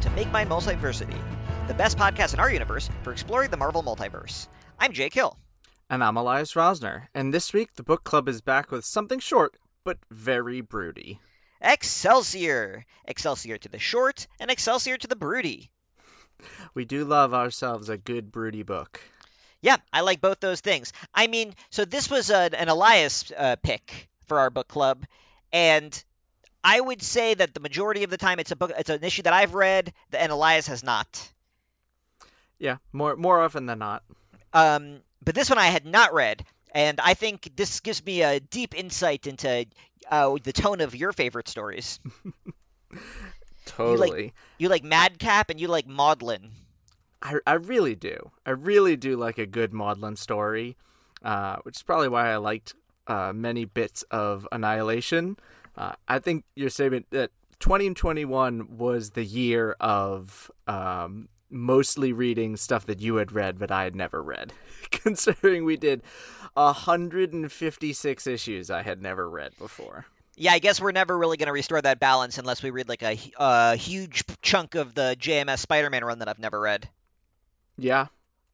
to Make Mine Multiversity, the best podcast in our universe for exploring the Marvel multiverse. I'm Jake Hill. And I'm Elias Rosner, and this week the book club is back with something short but very broody. Excelsior! Excelsior to the short, and Excelsior to the broody. We do love ourselves a good broody book. Yeah, I like both those things. I mean, so this was a, an Elias uh, pick for our book club, and I would say that the majority of the time it's a book, it's an issue that I've read, and Elias has not. Yeah, more more often than not. Um, but this one I had not read, and I think this gives me a deep insight into uh, the tone of your favorite stories. totally. You like, you like Madcap and you like Maudlin. I, I really do. I really do like a good Maudlin story, uh, which is probably why I liked uh, many bits of Annihilation. Uh, I think your statement that 2021 was the year of um, mostly reading stuff that you had read but I had never read, considering we did 156 issues I had never read before. Yeah, I guess we're never really going to restore that balance unless we read like a, a huge chunk of the JMS Spider-Man run that I've never read. Yeah,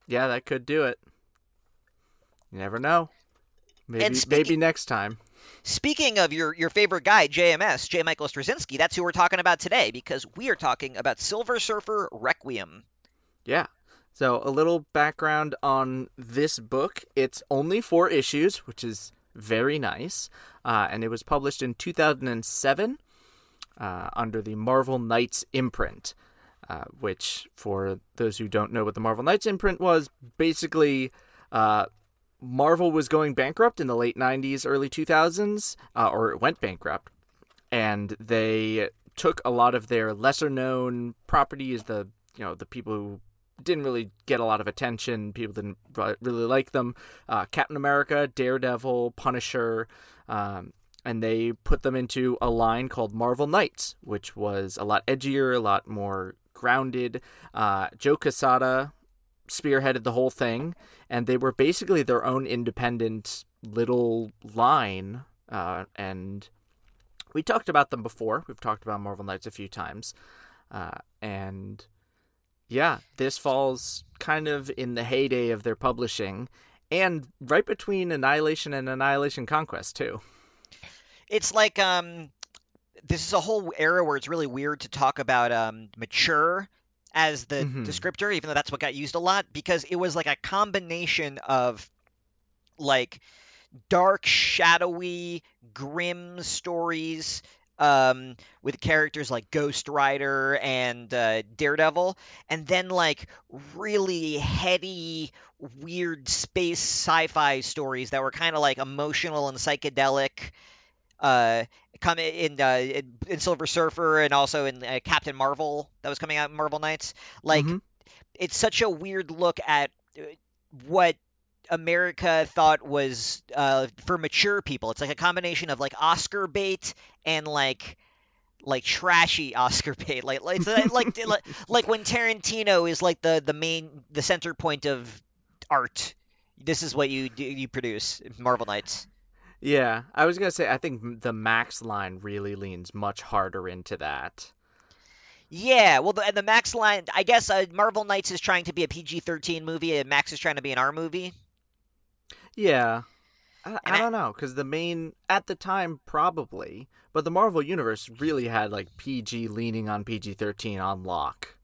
yeah, that could do it. You never know. Maybe speaking, maybe next time. Speaking of your your favorite guy, JMS, J. Michael Straczynski, that's who we're talking about today because we are talking about Silver Surfer Requiem. Yeah. So a little background on this book. It's only four issues, which is very nice, uh, and it was published in 2007 uh, under the Marvel Knights imprint. Uh, which, for those who don't know what the Marvel Knights imprint was, basically uh, Marvel was going bankrupt in the late 90s, early 2000s, uh, or it went bankrupt. And they took a lot of their lesser known properties, the you know the people who didn't really get a lot of attention, people didn't really like them, uh, Captain America, Daredevil, Punisher, um, and they put them into a line called Marvel Knights, which was a lot edgier, a lot more grounded. Uh, Joe Quesada spearheaded the whole thing, and they were basically their own independent little line. Uh, and we talked about them before. We've talked about Marvel Knights a few times, uh, and yeah, this falls kind of in the heyday of their publishing, and right between Annihilation and Annihilation Conquest too. It's like um, this is a whole era where it's really weird to talk about um, mature as the mm-hmm. descriptor, even though that's what got used a lot, because it was like a combination of like dark, shadowy, grim stories um, with characters like Ghost Rider and uh, Daredevil, and then like really heady, weird space sci-fi stories that were kind of like emotional and psychedelic uh, come in, uh, in, Silver Surfer and also in uh, Captain Marvel that was coming out in Marvel Knights. Like, mm-hmm. it's such a weird look at uh, what America thought was uh, for mature people. It's like a combination of like Oscar bait and like like trashy Oscar bait. Like like like, like like when Tarantino is like the the main the center point of art. This is what you do, you produce Marvel Knights. Yeah, I was gonna say I think the Max line really leans much harder into that. Yeah, well, the, the Max line, I guess uh, Marvel Knights is trying to be a PG thirteen movie, and Max is trying to be an R movie. Yeah, I, I don't know because the main at the time probably, but the Marvel universe really had like PG leaning on PG thirteen on lock.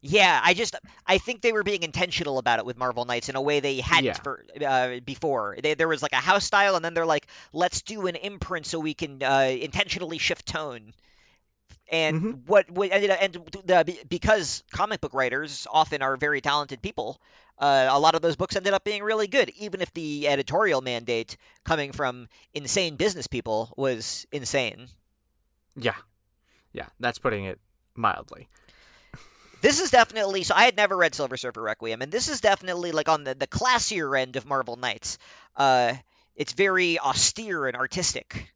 Yeah, I just I think they were being intentional about it with Marvel Knights in a way they hadn't yeah. for, uh, before. They, there was like a house style, and then they're like, let's do an imprint so we can uh, intentionally shift tone. And mm-hmm. what, what and, and the, because comic book writers often are very talented people, uh, a lot of those books ended up being really good, even if the editorial mandate coming from insane business people was insane. Yeah, yeah, that's putting it mildly this is definitely so i had never read silver surfer requiem and this is definitely like on the, the classier end of marvel knights. Uh, it's very austere and artistic.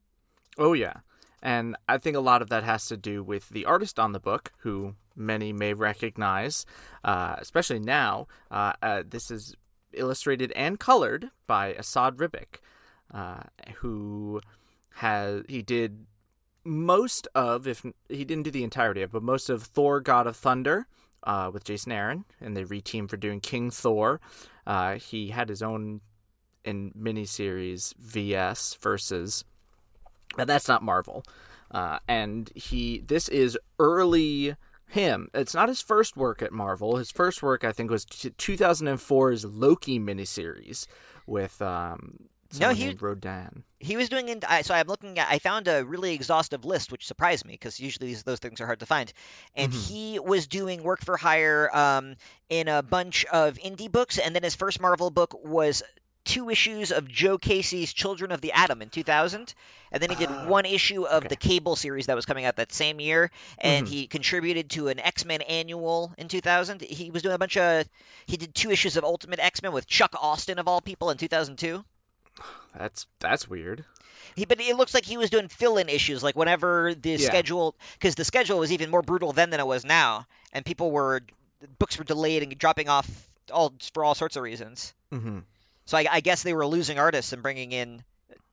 Oh yeah. And i think a lot of that has to do with the artist on the book who many may recognize uh, especially now uh, uh this is illustrated and colored by Esad Ribic uh, who has he did most of, if he didn't do the entirety of, but most of Thor: God of Thunder uh, with Jason Aaron, and they reteamed for doing King Thor. Uh, he had his own in miniseries VS versus, but that's not Marvel. Uh, and he, this is early him. It's not his first work at Marvel. His first work, I think, was 2004's Loki miniseries with um, no, he Rodan. He was doing. In, so I'm looking at. I found a really exhaustive list, which surprised me because usually these, those things are hard to find. And mm-hmm. he was doing work for hire um, in a bunch of indie books, and then his first Marvel book was two issues of Joe Casey's Children of the Atom in 2000, and then he did uh, one issue of okay. the Cable series that was coming out that same year, and mm-hmm. he contributed to an X Men annual in 2000. He was doing a bunch of. He did two issues of Ultimate X Men with Chuck Austen of all people in 2002. That's that's weird. He, but it looks like he was doing fill-in issues, like whenever the yeah. schedule, because the schedule was even more brutal then than it was now, and people were books were delayed and dropping off all for all sorts of reasons. Mm-hmm. So I, I, guess they were losing artists and bringing in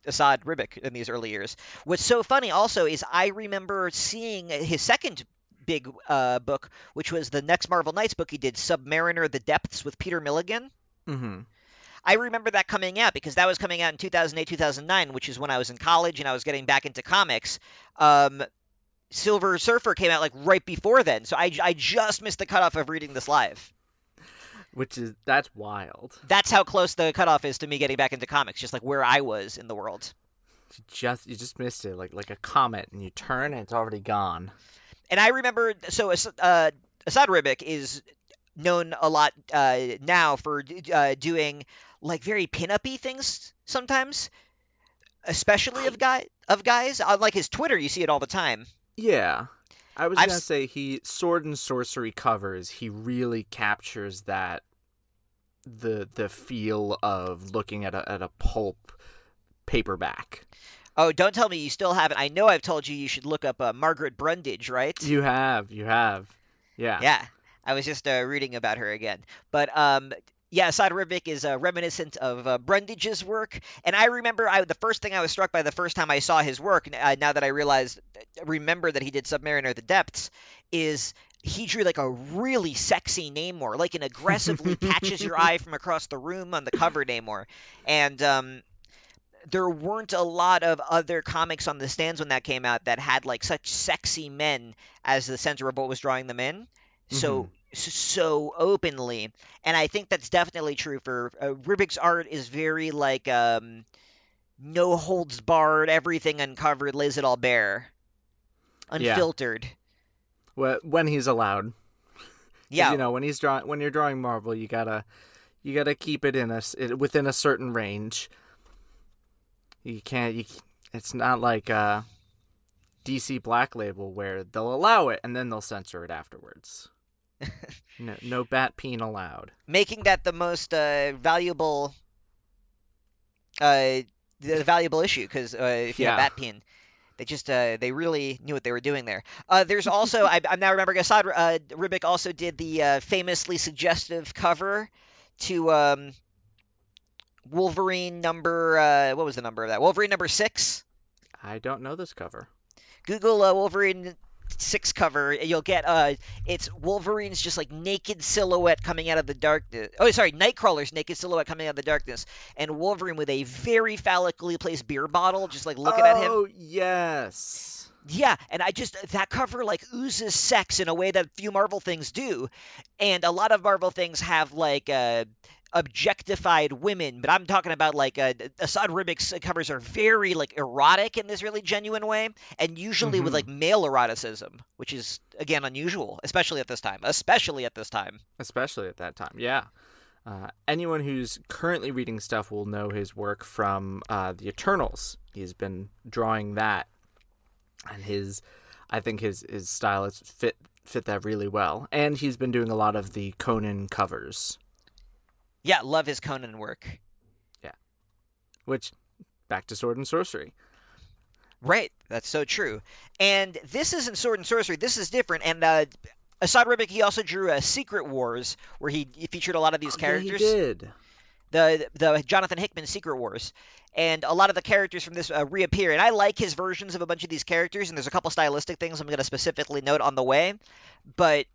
Esad Ribic in these early years. What's so funny also is I remember seeing his second big uh, book, which was the next Marvel Knights book he did, Submariner: The Depths with Peter Milligan. Mm-hmm. I remember that coming out because that was coming out in 2008, 2009, which is when I was in college and I was getting back into comics. Um, Silver Surfer came out like right before then, so I, I just missed the cutoff of reading this live. Which is that's wild. That's how close the cutoff is to me getting back into comics, just like where I was in the world. You just you just missed it, like like a comet, and you turn and it's already gone. And I remember, so uh, Esad Ribic is known a lot uh, now for uh, doing like very pin-uppy things sometimes, especially of guy of guys. On like his Twitter, you see it all the time. Yeah. I was I've... gonna say he sword and sorcery covers. He really captures that the the feel of looking at a at a pulp paperback. Oh, don't tell me you still haven't. I know I've told you you should look up uh, Margaret Brundage, right? You have, you have, yeah, yeah. I was just uh, reading about her again, but um, yeah, Ribic is uh, reminiscent of uh, Brundage's work, and I remember I, the first thing I was struck by the first time I saw his work. Uh, now that I realized, remember that he did Submariner: The Depths, is he drew like a really sexy Namor, like an aggressively catches your eye from across the room on the cover Namor, and um, there weren't a lot of other comics on the stands when that came out that had like such sexy men as the center of what was drawing them in. So mm-hmm so openly, and I think that's definitely true for uh, Ribic's art is very like um, no holds barred, everything uncovered, lays it all bare, unfiltered. Yeah. Well, when he's allowed. Yeah, you know when he's drawing when you're drawing Marvel, you gotta you gotta keep it in a within a certain range. You can't. You, it's not like uh, DC Black Label where they'll allow it and then they'll censor it afterwards no, no bat peen allowed. Making that the most uh, valuable, uh, the valuable issue because uh, if you yeah. have bat peen, they just uh, they really knew what they were doing there. Uh, there's also I, am now remembering Esad uh, Ribic also did the uh, famously suggestive cover to um, Wolverine number uh, what was the number of that? Wolverine number six. I don't know this cover. Google uh, Wolverine six cover, you'll get uh, it's Wolverine's just like naked silhouette coming out of the darkness. Oh, sorry, Nightcrawler's naked silhouette coming out of the darkness, and Wolverine with a very phallically placed beer bottle, just like looking oh, at him. Oh yes. Yeah, and I just that cover like oozes sex in a way that few Marvel things do, and a lot of Marvel things have like uh objectified women, but I'm talking about like uh, Esad Ribic's covers are very like erotic in this really genuine way, and usually mm-hmm. with like male eroticism, which is again unusual, especially at this time. Especially at this time. Especially at that time, yeah. Uh, anyone who's currently reading stuff will know his work from uh, the Eternals. He's been drawing that, and his, I think his his style has fit fit that really well. And he's been doing a lot of the Conan covers yeah, love his Conan work. Yeah. Which, back to Sword and Sorcery. Right, that's so true. And this isn't Sword and Sorcery. This is different. And uh, Esad Ribic, he also drew uh, Secret Wars, where he, he featured a lot of these oh, characters. Yeah, he did. the the Jonathan Hickman Secret Wars, and a lot of the characters from this uh, reappear. And I like his versions of a bunch of these characters, and there's a couple stylistic things I'm going to specifically note on the way, but.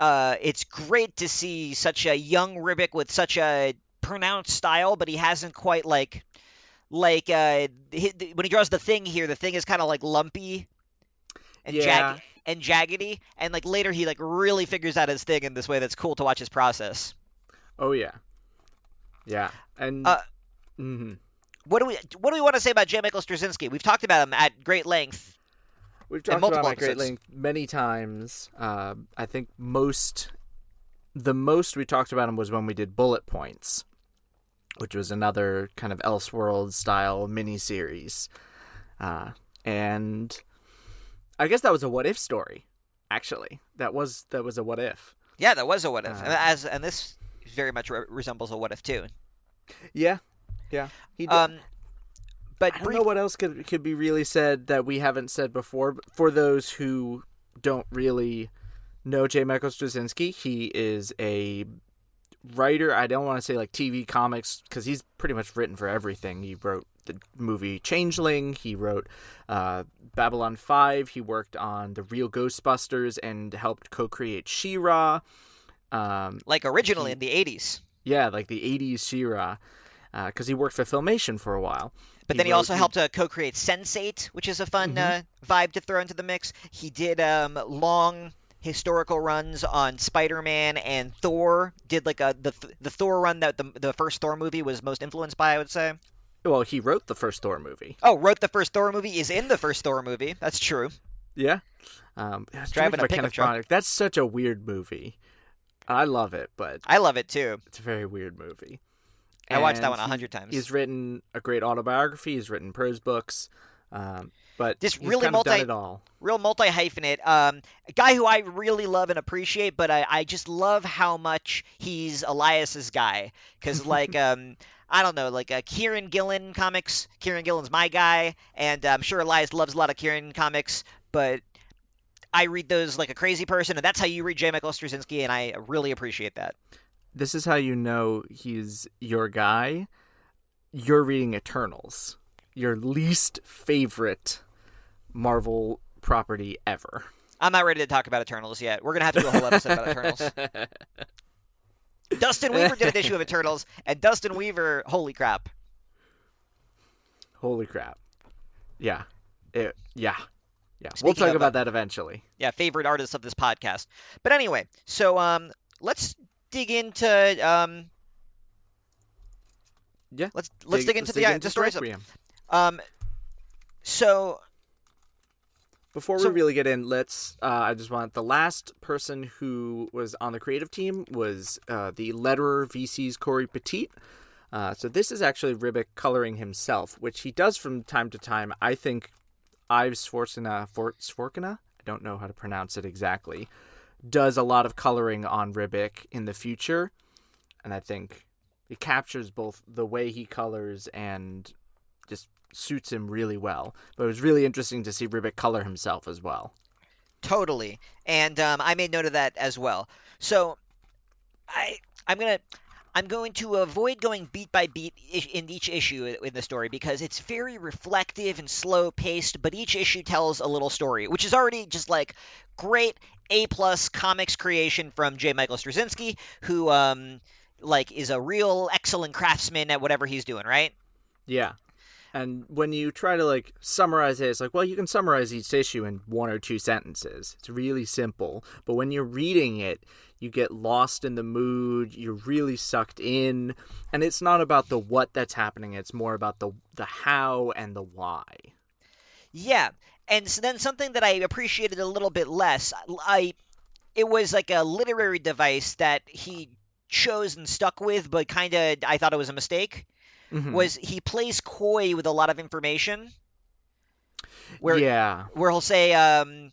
Uh, it's great to see such a young Ribic with such a pronounced style, but he hasn't quite like like uh, he, when he draws the thing here, the thing is kind of like lumpy and Yeah. jag- and jaggedy, and like later he like really figures out his thing in this way that's cool to watch his process. Oh yeah, yeah, and Uh, mm-hmm What do we what do we want to say about J. Michael Straczynski? We've talked about him at great length. We've talked about my great length many times. Uh, I think most, the most we talked about him was when we did Bullet Points, which was another kind of Elseworld style miniseries, uh, and I guess that was a what if story. Actually, that was that was a what if. Yeah, that was a what if, Uh, and as and this very much re- resembles a what if too. Yeah, yeah. He did. Um, but I don't brief- know what else could could be really said that we haven't said before. But for those who don't really know J. Michael Straczynski, he is a writer. I don't want to say like TV comics because he's pretty much written for everything. He wrote the movie Changeling. He wrote uh, Babylon Five. He worked on the Real Ghostbusters and helped co-create She-Ra. Um, like originally he- in the '80s, yeah, like the '80s She-Ra, because he worked for Filmation for a while. but He then he wrote- also helped uh, co-create Sense8, which is a fun Mhm. uh, vibe to throw into the mix. He did um, long historical runs on Spider-Man and Thor. Did like a the the Thor run that the the first Thor movie was most influenced by, I would say. Well, he wrote the first Thor movie. Oh, wrote the first Thor movie is in the first Thor movie. That's true. Yeah. Um, Driving a pickup truck. That's such a weird movie. I love it, but I love it too. it's a very weird movie. I watched that one a hundred times. He's written a great autobiography. He's written prose books, um, but just he's really kind of done multi- it all. real multi hyphenate. Um, a guy who I really love and appreciate, but I, I just love how much he's Elias's guy. Because like um, I don't know, like uh, Kieron Gillen comics. Kieron Gillen's my guy, and I'm sure Elias loves a lot of Kieron comics, but. I read those like a crazy person, and that's how you read J. Michael Straczynski, and I really appreciate that. This is how you know he's your guy. You're reading Eternals, your least favorite Marvel property ever. I'm not ready to talk about Eternals yet. We're gonna have to do a whole episode about Eternals. Dustin Weaver did an issue of Eternals, and Dustin Weaver, holy crap! Holy crap! Yeah, it, yeah, yeah. we'll talk about that eventually. yeah, favorite artist of this podcast. But anyway, so um, let's dig into um, Yeah. let's let's dig, into the, let's the stories. Of, Requiem. um, so Before So- we really get in, let's. Uh, I just want the last person who was on the creative team was uh, the letterer VC's Cory Petit. Uh, so this is actually Ribic coloring himself, which he does from time to time. I think Ives Svorcina, For- I don't know how to pronounce it exactly, does a lot of coloring on Ribic in the future, and I think it captures both the way he colors and just suits him really well. But it was really interesting to see Ribic color himself as well. Totally, and um, I made note of that as well. So, I I'm gonna I'm going to avoid going beat by beat in each issue in the story because it's very reflective and slow paced. But each issue tells a little story, which is already just like great A plus comics creation from J. Michael Straczynski, who um like is a real excellent craftsman at whatever he's doing. Right? Yeah. And when you try to like summarize it, it's like, well, you can summarize each issue in one or two sentences. It's really simple. But when you're reading it, you get lost in the mood, you're really sucked in, and it's not about the what that's happening, it's more about the the how and the why. Yeah, and so then something that I appreciated a little bit less, I it was like a literary device that he chose and stuck with, but kind of I thought it was a mistake. Mhm. Was he plays coy with a lot of information? Where yeah. where he'll say um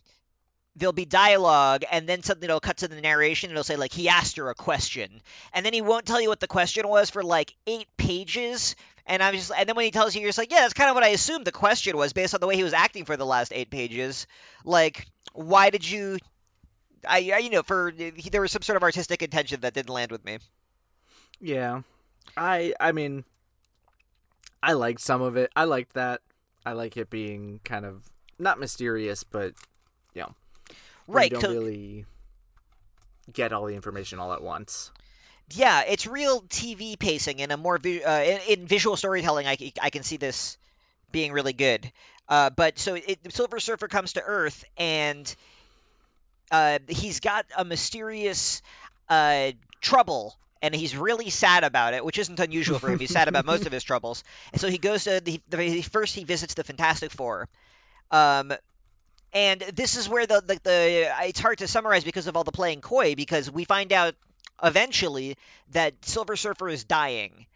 there'll be dialogue and then something will cut to the narration and it'll say like he asked her a question and then he won't tell you what the question was for like eight pages and I'm just and then when he tells you you're just like yeah that's kind of what I assumed the question was based on the way he was acting for the last eight pages like why did you I, I you know for there was some sort of artistic intention that didn't land with me Yeah. I I mean, I liked some of it. I liked that. I like it being kind of not mysterious, but you know, right? You don't really get all the information all at once. Yeah, it's real TV pacing and a more vi- uh, in, in, visual storytelling. I, I can see this being really good. Uh, but so it, Silver Surfer comes to Earth and uh, he's got a mysterious uh, trouble and he's really sad about it, which isn't unusual for him. He's sad about most of his troubles, and so he goes to the, the first he visits the Fantastic Four, um, and this is where the, the the it's hard to summarize because of all the playing coy because we find out eventually that Silver Surfer is dying.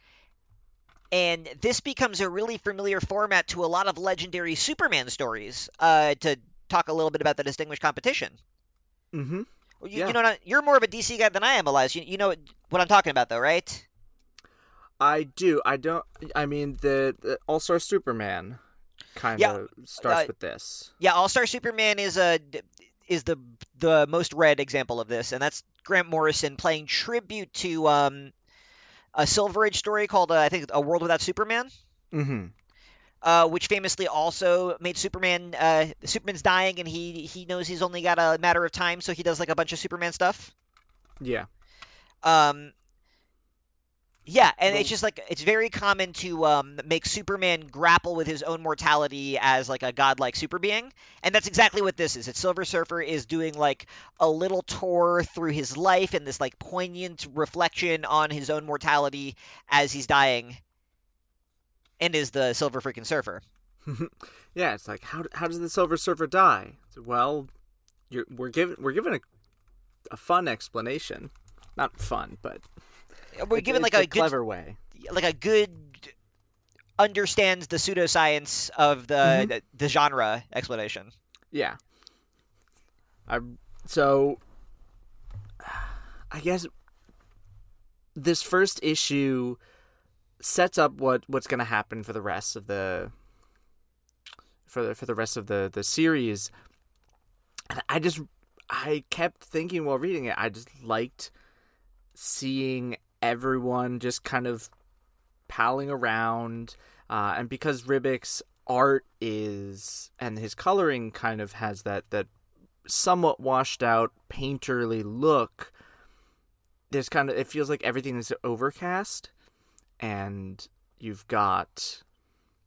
And this becomes a really familiar format to a lot of legendary Superman stories. Uh, to talk a little bit about the distinguished competition. Mm-hmm. You, yeah. you know, you're more of a DC guy than I am, Elias. You, you know what I'm talking about, though, right? I do. I don't. I mean, the, the All Star Superman kind of yeah, starts uh, with this. Yeah, All Star Superman is a is the the most read example of this, and that's Grant Morrison playing tribute to um, a Silver Age story called uh, I think A World Without Superman. Mm-hmm uh, which famously also made Superman. Uh, Superman's dying, and he he knows he's only got a matter of time, so he does like a bunch of Superman stuff. Yeah. Um. Yeah, and well, it's just like it's very common to um, make Superman grapple with his own mortality as like a godlike super being, and that's exactly what this is. It's Silver Surfer is doing like a little tour through his life and this like poignant reflection on his own mortality as he's dying and is the Silver freaking Surfer. yeah, it's like how how does the Silver Surfer die? Well, we're given we're given a a fun explanation, not fun, but we're it's, given like a, a, clever way, like a good understands the pseudoscience of the, mm-hmm. the the genre explanation. Yeah. I so I guess this first issue sets up what what's going to happen for the rest of the for the for the rest of the the series. And I just I kept thinking while reading it, I just liked seeing everyone just kind of palling around, uh, and because Ribic's art is and his coloring kind of has that that somewhat washed out painterly look. There's kind of it feels like everything is overcast and you've got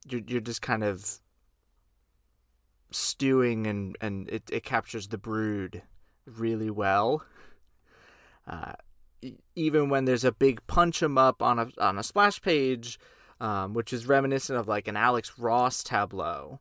you're you're just kind of stewing and and it, it captures the brood really well. Uh, even when there's a big punch 'em up on a on a splash page, um, which is reminiscent of like an Alex Ross tableau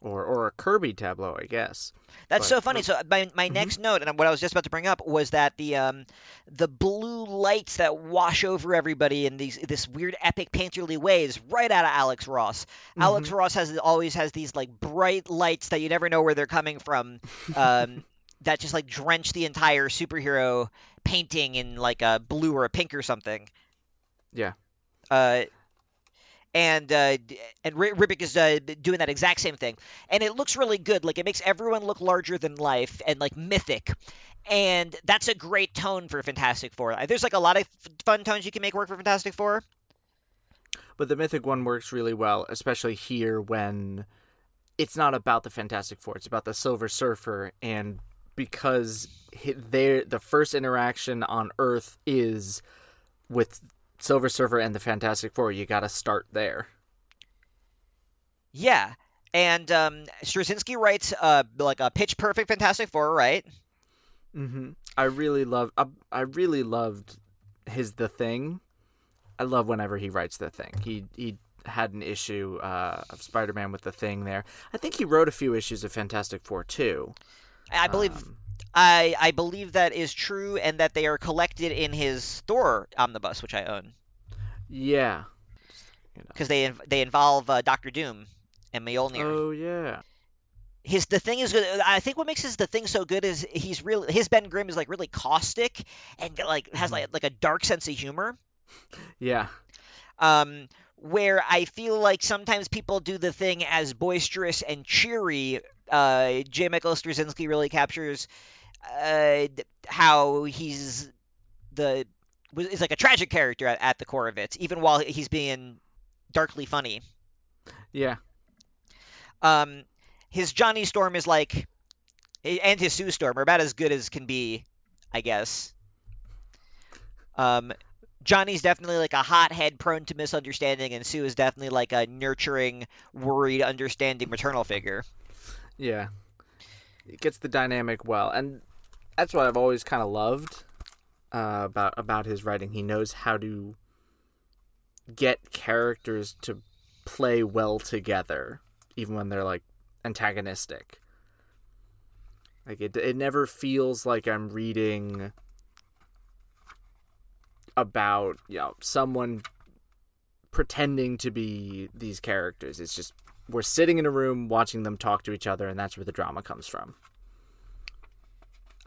or or a Kirby tableau, I guess. That's but, so funny. So my, my mm-hmm. next note, and what I was just about to bring up, was that the um the blue lights that wash over everybody in these this weird epic painterly ways, right out of Alex Ross. Mm-hmm. Alex Ross has always has these like bright lights that you never know where they're coming from. Um, that just like drench the entire superhero painting in like a blue or a pink or something. Yeah. Uh, and uh, and Ribic is uh, doing that exact same thing, and it looks really good. Like it makes everyone look larger than life and like mythic, and that's a great tone for Fantastic Four. There's like a lot of fun tones you can make work for Fantastic Four. But the mythic one works really well, especially here when it's not about the Fantastic Four; it's about the Silver Surfer, and because their the first interaction on Earth is with Silver Surfer and the Fantastic Four, you got to start there. Yeah, and um, Straczynski writes uh, like a pitch perfect Fantastic Four, right? Mm-hmm. I really love. I, I really loved his The Thing. I love whenever he writes The Thing. He he had an issue uh, of Spider-Man with The Thing there. I think he wrote a few issues of Fantastic Four too. I believe um, I I believe that is true, and that they are collected in his Thor omnibus, which I own. Yeah, because you know. they they involve uh, Doctor Doom and Mjolnir. Oh yeah. His the thing is good. I think what makes his the thing so good is he's really his Ben Grimm is like really caustic and like has like like a dark sense of humor. Yeah. Um, where I feel like sometimes people do the thing as boisterous and cheery. Uh, J. Michael Straczynski really captures uh, how he's the is like a tragic character at, at the core of it, even while he's being darkly funny. Yeah. Um, his Johnny Storm is like, and his Sue Storm are about as good as can be, I guess. Um, Johnny's definitely like a hothead prone to misunderstanding, and Sue is definitely like a nurturing, worried, understanding maternal figure. Yeah. It gets the dynamic well. And that's what I've always kind of loved uh, about about his writing. He knows how to get characters to play well together, even when they're like antagonistic. Like it, it never feels like I'm reading about you know someone pretending to be these characters. It's just we're sitting in a room watching them talk to each other, and that's where the drama comes from.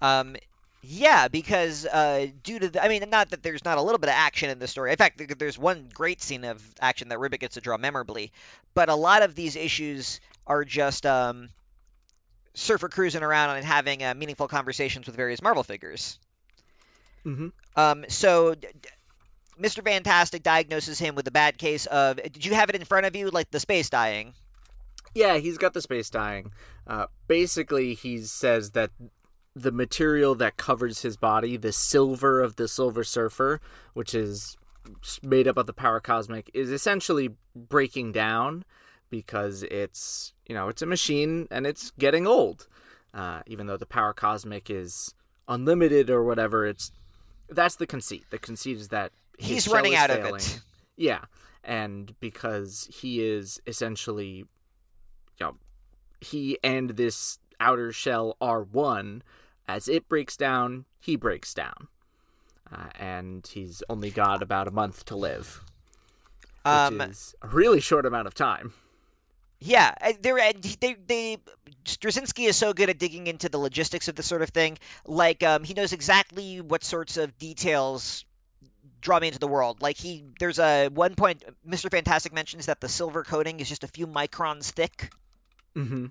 Um, yeah, because uh, due to the, I mean, not that there's not a little bit of action in the story. In fact, there's one great scene of action that Ribic gets to draw memorably, but a lot of these issues are just um, Surfer cruising around and having uh, meaningful conversations with various Marvel figures. Mm-hmm. Um, so. Mr. Fantastic diagnoses him with a bad case of. Did you have it in front of you, like the space dying? Yeah, he's got the space dying. Uh, basically, he says that the material that covers his body, the silver of the Silver Surfer, which is made up of the power cosmic, is essentially breaking down because it's you know it's a machine and it's getting old. Uh, even though the power cosmic is unlimited or whatever, it's that's the conceit. The conceit is that he's running out failing. of it. Yeah, and because he is essentially, you know, he and this outer shell are one. As it breaks down, he breaks down. Uh, and he's only got about a month to live, which Um, is a really short amount of time. Yeah, they're uh, they they Straczynski is so good at digging into the logistics of this sort of thing. Like um, he knows exactly what sorts of details draw me into the world. Like he there's a one point Mr. Fantastic mentions that the silver coating is just a few microns thick. Mm-hmm.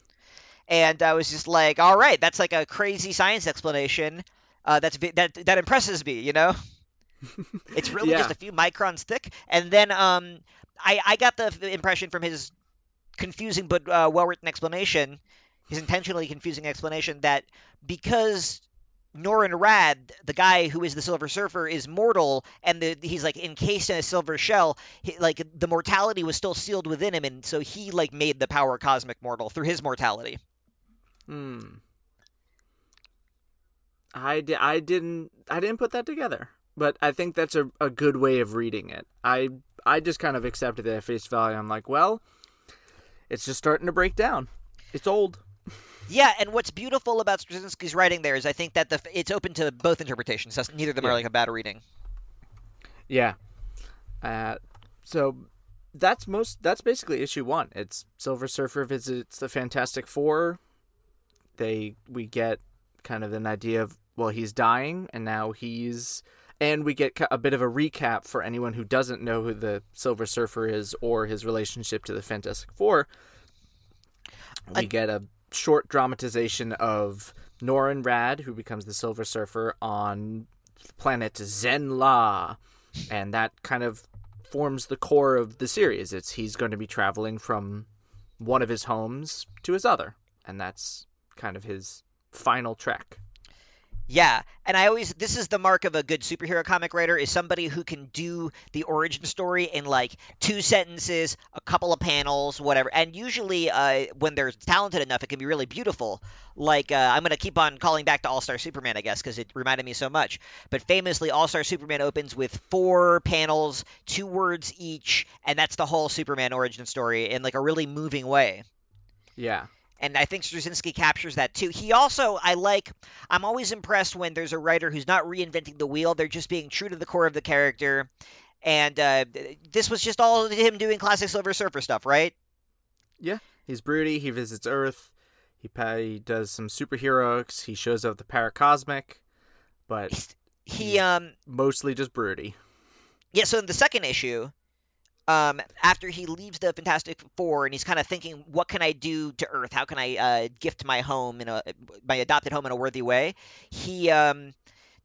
And I was just like, all right, that's like a crazy science explanation. Uh, that's that that impresses me, you know. It's really Yeah. just a few microns thick, and then um, I I got the impression from his confusing but uh, well written explanation, his intentionally confusing explanation that because Norrin Radd, the guy who is the Silver Surfer, is mortal, and the, he's like encased in a silver shell. He, like the mortality was still sealed within him, and so he like made the power cosmic mortal through his mortality. Hmm. I, di- I didn't I didn't put that together, but I think that's a, a good way of reading it. I I just kind of accepted it at face value. I'm like, well, it's just starting to break down. It's old. Yeah, and what's beautiful about Straczynski's writing there is I think that the it's open to both interpretations. That's, neither of them Yeah. are like a bad reading. Yeah. Uh, so that's most that's basically issue one. It's Silver Surfer visits the Fantastic Four. They we get kind of an idea of well he's dying and now he's and we get a bit of a recap for anyone who doesn't know who the Silver Surfer is or his relationship to the Fantastic Four. We I- get a short dramatization of Norrin Radd, who becomes the Silver Surfer on planet Zenn-La, and that kind of forms the core of the series. It's he's going to be traveling from one of his homes to his other, and that's kind of his final trek. Yeah, and I always this is the mark of a good superhero comic writer is somebody who can do the origin story in like two sentences, a couple of panels, whatever. And usually, uh, when they're talented enough, it can be really beautiful. Like uh, I'm gonna keep on calling back to All Star Superman, I guess, because it reminded me so much. But famously, All Star Superman opens with four panels, two words each, and that's the whole Superman origin story in like a really moving way Yeah. And I think Straczynski captures that too. He also, I like, I'm always impressed when there's a writer who's not reinventing the wheel; they're just being true to the core of the character. And uh, this was just all him doing classic Silver Surfer stuff, right? Yeah. He's broody. He visits Earth. He, he does some superheroics. He shows up the power cosmic, but He, um, mostly just broody. yeah. So in the second issue, um, after he leaves the Fantastic Four, and he's kind of thinking, "What can I do to Earth? How can I uh, gift my home in a my adopted home in a worthy way?" He um,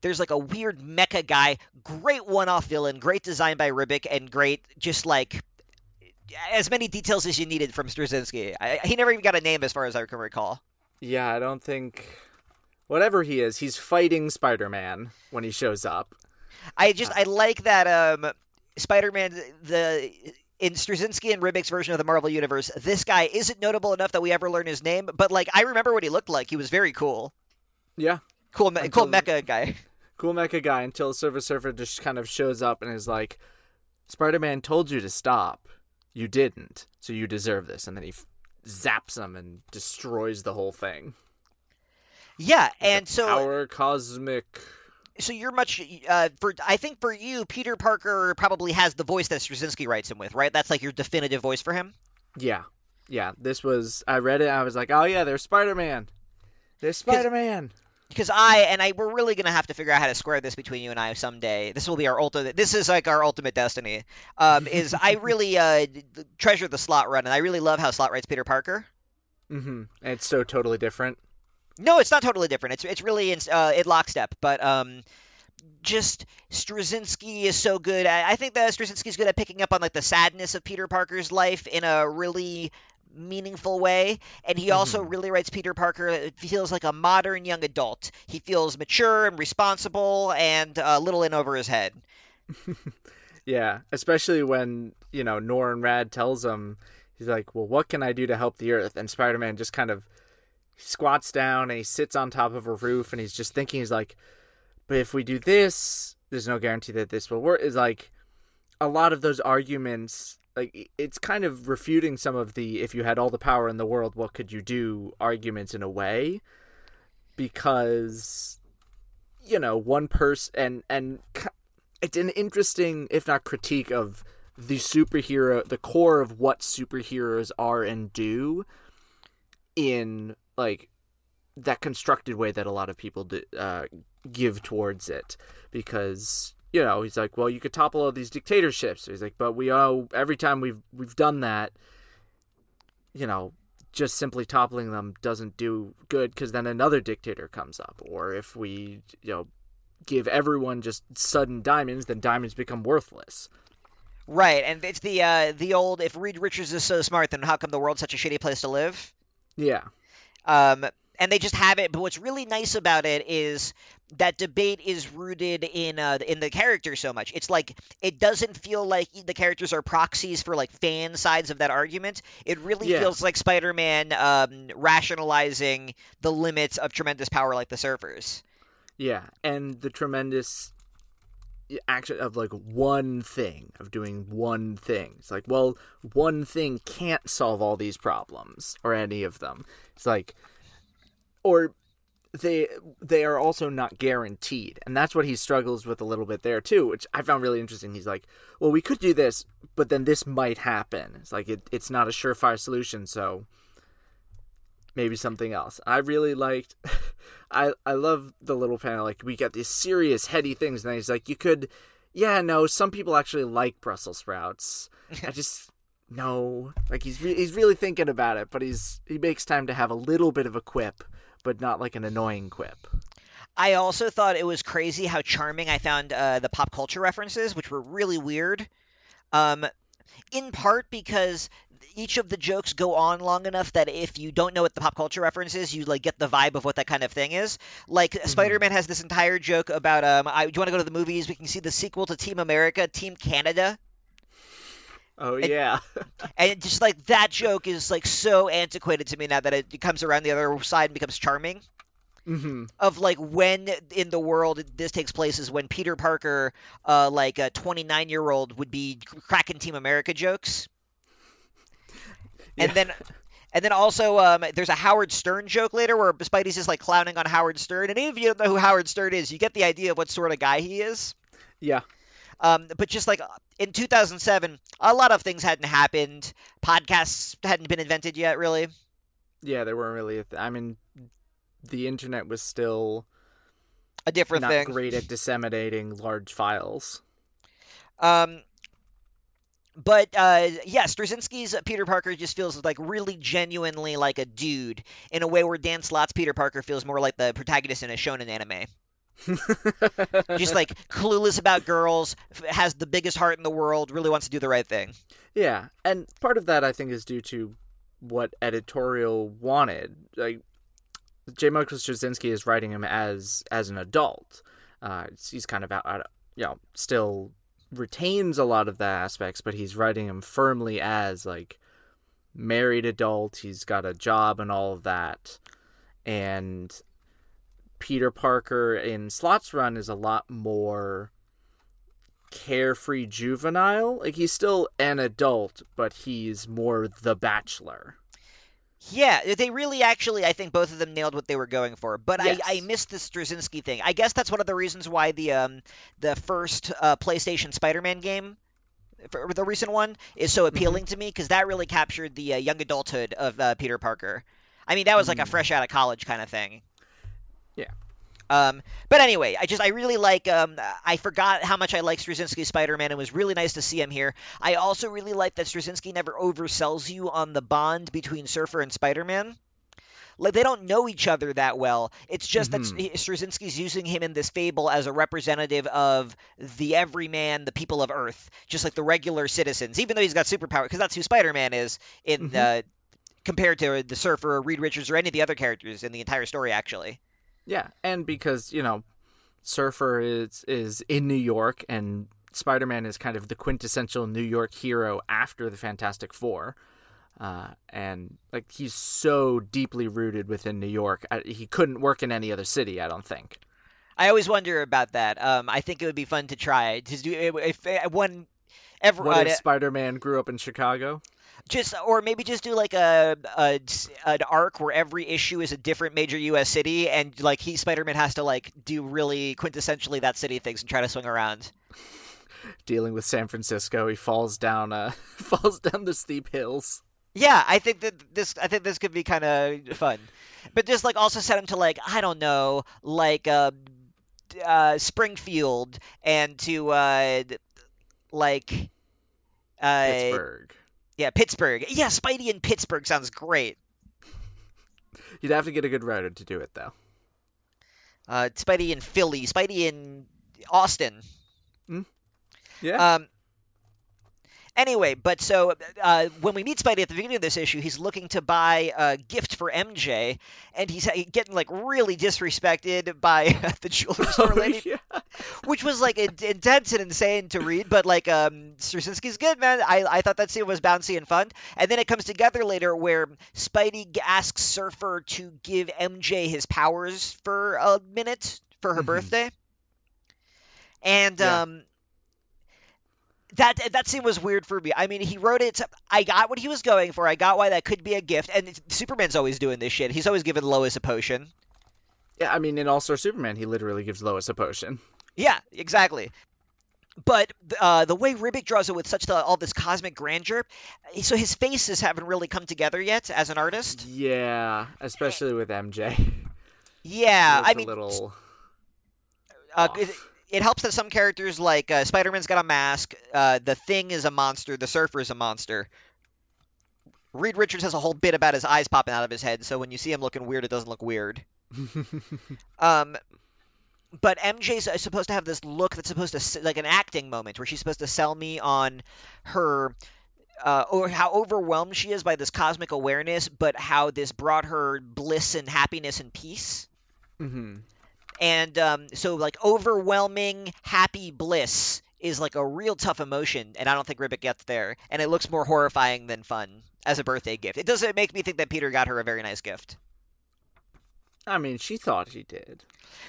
there's like a weird mecha guy, great one-off villain, great design by Ribic, and great just like as many details as you needed from Straczynski. I, he never even got a name, as far as I can recall. Yeah, I don't think. Whatever he is, he's fighting Spider-Man when he shows up. I just I like that um, Spider-Man the in Straczynski and Ribic's version of the Marvel Universe, this guy isn't notable enough that we ever learn his name, but like I remember what he looked like. He was very cool. Yeah. Cool, me- cool mecha guy. Cool mecha guy until Silver Surfer just kind of shows up and is like, Spider-Man told you to stop. You didn't, so you deserve this. And then he f- zaps him and destroys the whole thing. Yeah, and so our cosmic so you're much uh, for I think for you Peter Parker probably has the voice that Straczynski writes him with, right? That's like your definitive voice for him. Yeah, yeah. This was I read it. I was like, oh yeah, there's Spider Man. There's Spider Man. Because I and I we're really gonna have to figure out how to square this between you and I someday. This will be our ultimate. This is like our ultimate destiny. Um, is I really uh, treasure the Slott run, and I really love how Slott writes Peter Parker. Mm-hmm. And it's so totally different. No, it's not totally different. It's it's really in uh, in lockstep, but um, just Straczynski is so good. I, I think that Straczynski is good at picking up on like the sadness of Peter Parker's life in a really meaningful way and he also mm-hmm. really writes peter parker it feels like a modern young adult he feels mature and responsible and a little in over his head yeah especially when you know norrin Radd tells him he's like well what can i do to help the earth and spider-man just kind of squats down and he sits on top of a roof and he's just thinking he's like but if we do this there's no guarantee that this will work. Is like a lot of those arguments like it's kind of refuting some of the if you had all the power in the world what could you do? arguments in a way. Because you know one person and and it's an interesting if not critique of the superhero the core of what superheroes are and do in like that constructed way that a lot of people do, uh, give towards it. Because you know he's like well you could topple all these dictatorships. He's like but we all every time we've we've done that you know just simply toppling them doesn't do good because then another dictator comes up. Or if we you know give everyone just sudden diamonds then diamonds become worthless. Right and it's the uh the old if reed richards is so smart then how come the world's such a shitty place to live? Yeah um, and they just have it. But what's really nice about it is that debate is rooted in uh, in the characters so much. It's like it doesn't feel like the characters are proxies for like fan sides of that argument. It really yeah. feels like Spider-Man um, rationalizing the limits of tremendous power, like the Surfers. Yeah, and the tremendous action of like one thing of doing one thing. It's like well one thing can't solve all these problems or any of them. It's like or they they are also not guaranteed. And that's what he struggles with a little bit there too which i found really interesting. He's like well we could do this but then this might happen. It's like it, it's not a surefire solution so maybe something else i really liked i i love the little panel like we get these serious heady things and then he's like you could yeah no some people actually like brussels sprouts i just no like he's re- he's really thinking about it but he's he makes time to have a little bit of a quip but not like an annoying quip. I also thought it was crazy how charming I found uh, the pop culture references, which were really weird. Um, in part because each of the jokes go on long enough that if you don't know what the pop culture reference is, you like get the vibe of what that kind of thing is. Like mm-hmm. Spider-Man has this entire joke about um, I, do you want to go to the movies? We can see the sequel to Team America, Team Canada. Oh and, yeah. and just like that joke is like so antiquated to me now that it comes around the other side and becomes charming. Mm-hmm. Of like when in the world this takes place is when Peter Parker, uh, like a 29 year old, would be cracking Team America jokes. And yeah. then and then also, um, there's a Howard Stern joke later where Spidey's just like clowning on Howard Stern. And even if you don't know who Howard Stern is, you get the idea of what sort of guy he is. Yeah. Um, but just like in 2007, a lot of things hadn't happened. Podcasts hadn't been invented yet, really. Yeah, they weren't really. Th- I mean, the internet was still a different not thing. great at disseminating large files. Um, but uh, yeah, Straczynski's Peter Parker just feels like really genuinely like a dude in a way where Dan Slott's Peter Parker feels more like the protagonist in a shonen anime. Just like clueless about girls, has the biggest heart in the world, really wants to do the right thing. Yeah, and part of that I think is due to what editorial wanted. Like J. Michael Straczynski is writing him as as an adult. Uh, he's kind of out, out, you know, still retains a lot of the aspects, but he's writing him firmly as like married adult. He's got a job and all of that, and Peter Parker in Slott's run is a lot more carefree juvenile. Like he's still an adult, but he's more the bachelor. Yeah, they really actually, I think both of them nailed what they were going for. But yes. I, I missed the Straczynski thing. I guess that's one of the reasons why the um the first uh, PlayStation Spider-Man game, the recent one, is so mm-hmm. appealing mm-hmm. to me because that really captured the uh, young adulthood of uh, Peter Parker. I mean, that was like mm. a fresh out of college kind of thing. Yeah. Um, but anyway, I just I really like. Um, I forgot how much I like Straczynski's Spider-Man. It was really nice to see him here. I also really like that Straczynski never oversells you on the bond between Surfer and Spider-Man. Like they don't know each other that well. It's just mm-hmm. that Straczynski's using him in this fable as a representative of the everyman, the people of Earth, just like the regular citizens. Even though he's got superpower, because that's who Spider-Man is in mm-hmm. uh, compared to the Surfer, or Reed Richards, or any of the other characters in the entire story, actually. Yeah, and because you know, Surfer is is in New York, and Spider Man is kind of the quintessential New York hero after the Fantastic Four. Uh, and like he's so deeply rooted within New York, he couldn't work in any other city. I don't think. I always wonder about that. Um, I think it would be fun to try to do if, if one ever. What if uh, Spider Man grew up in Chicago? Just or maybe just do like a, a an arc where every issue is a different major U.S. city, and like he Spider-Man has to like do really quintessentially that city things and try to swing around. Dealing with San Francisco, he falls down uh falls down the steep hills. Yeah, I think that this I think this could be kind of fun, but just like also set him to like I don't know like uh, uh Springfield and to uh like uh Pittsburgh yeah, Pittsburgh. Yeah, Spidey in Pittsburgh sounds great. You'd have to get a good writer to do it, though. Uh, Spidey in Philly, Spidey in Austin. Mm. Yeah. Um, Anyway, but so uh, when we meet Spidey at the beginning of this issue, he's looking to buy a gift for MJ, and he's getting like really disrespected by the jewelry store oh, lady, yeah. which was like intense and insane to read. But like, um, Straczynski's good, man. I I thought that scene was bouncy and fun, and then it comes together later where Spidey asks Surfer to give MJ his powers for a minute for her mm-hmm. birthday, and yeah. um that that scene was weird for me. I mean, he wrote it. I got what he was going for. I got why that could be a gift. And Superman's always doing this shit. He's always giving Lois a potion. Yeah, I mean, in All Star Superman, he literally gives Lois a potion. Yeah, exactly. But uh, the way Ribic draws it with such the, all this cosmic grandeur, so his faces haven't really come together yet as an artist. Yeah, especially with MJ. Yeah, I mean, little. Uh, it helps that some characters like uh, Spider-Man's got a mask, uh, the Thing is a monster, the Surfer is a monster. Reed Richards has a whole bit about his eyes popping out of his head, so when you see him looking weird, it doesn't look weird. um, but MJ's supposed to have this look that's supposed to like an acting moment where she's supposed to sell me on her uh, or how overwhelmed she is by this cosmic awareness, but how this brought her bliss and happiness and peace. Mm-hmm and um, so like overwhelming happy bliss is like a real tough emotion, and I don't think Ribic gets there. And it looks more horrifying than fun as a birthday gift. It doesn't make me think that Peter got her a very nice gift. I mean, she thought he did.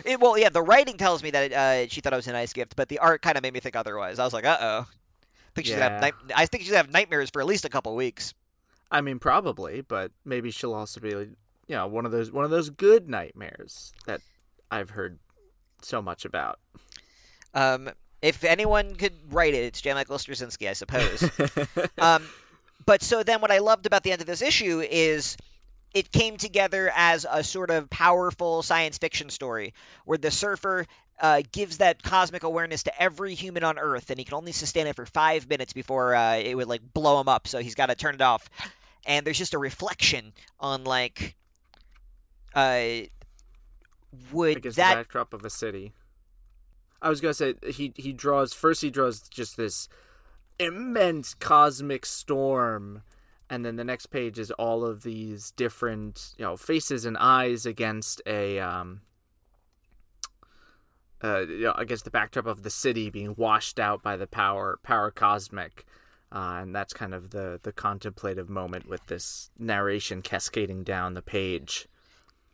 It, well, yeah, the writing tells me that uh, she thought it was a nice gift, but the art kind of made me think otherwise. I was like, uh oh. I think she's yeah. have I think she's gonna have nightmares for at least a couple weeks. I mean, probably, but maybe she'll also be, you know, one of those one of those good nightmares that I've heard so much about. Um, if anyone could write it, it's J. Michael Straczynski, I suppose. um, but so then, what I loved about the end of this issue is it came together as a sort of powerful science fiction story where the surfer uh, gives that cosmic awareness to every human on Earth, and he can only sustain it for five minutes before uh, it would like blow him up. So he's got to turn it off. And there's just a reflection on like uh, would Against that the backdrop of a city? I was gonna say he he draws first. He draws just this immense cosmic storm, and then the next page is all of these different you know faces and eyes against a um. Uh, you know, against the backdrop of the city being washed out by the power power cosmic, uh, and that's kind of the the contemplative moment with this narration cascading down the page.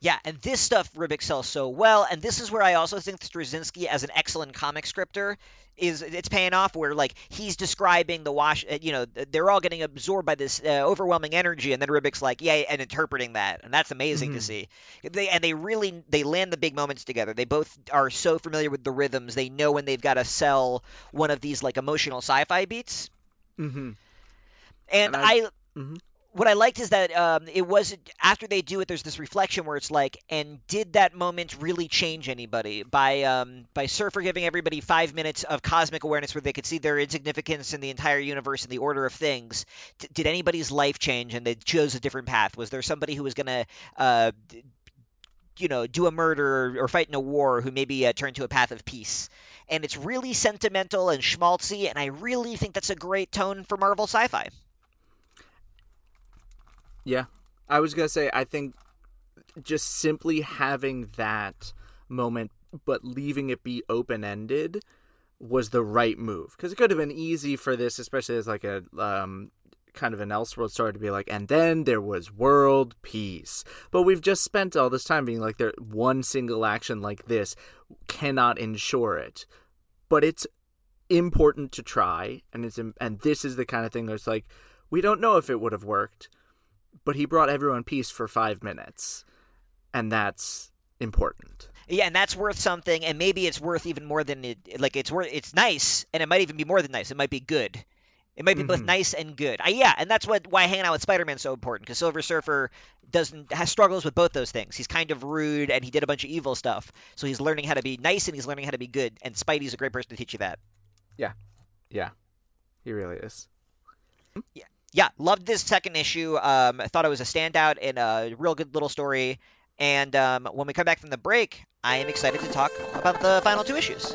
Yeah, and this stuff Ribic sells so well, and this is where I also think Straczynski as an excellent comic scripter is it's paying off. Where like he's describing the wash, uh, you know, they're all getting absorbed by this uh, overwhelming energy, and then Ribic's like, yeah, and interpreting that, and that's amazing mm-hmm. to see. They and they really they land the big moments together. They both are so familiar with the rhythms. They know when they've got to sell one of these like emotional sci-fi beats. Mm-hmm. And, and I. I mm-hmm what I liked is that um, it was after they do it. There's this reflection where it's like, and did that moment really change anybody by um, by Surfer giving everybody five minutes of cosmic awareness where they could see their insignificance in the entire universe and the order of things? D- did anybody's life change and they chose a different path? Was there somebody who was gonna uh, you know, do a murder or, fight in a war who maybe uh, turned to a path of peace. And it's really sentimental and schmaltzy, and I really think that's a great tone for Marvel sci-fi. Yeah. I was going to say, I think just simply having that moment, but leaving it be open ended was the right move. Because it could have been easy for this, especially as like a. Um, kind of an elseworld story to be like and then there was world peace but we've just spent all this time being like there one single action like this cannot ensure it but it's important to try and it's and this is the kind of thing that's like we don't know if it would have worked but he brought everyone peace for five minutes, and that's important. Yeah, and that's worth something, and maybe it's worth even more than it. Like it's worth. It's nice, and it might even be more than nice. It might be good. It might be mm-hmm. both nice and good. I, yeah, and that's what why hanging out with Spider-Man is so important because Silver Surfer doesn't has struggles with both those things. He's kind of rude and he did a bunch of evil stuff, so he's learning how to be nice and he's learning how to be good. And Spidey's a great person to teach you that. Yeah, yeah, he really is. Yeah, yeah, loved this second issue. Um, I thought it was a standout and a real good little story. And um, when we come back from the break, I am excited to talk about the final two issues.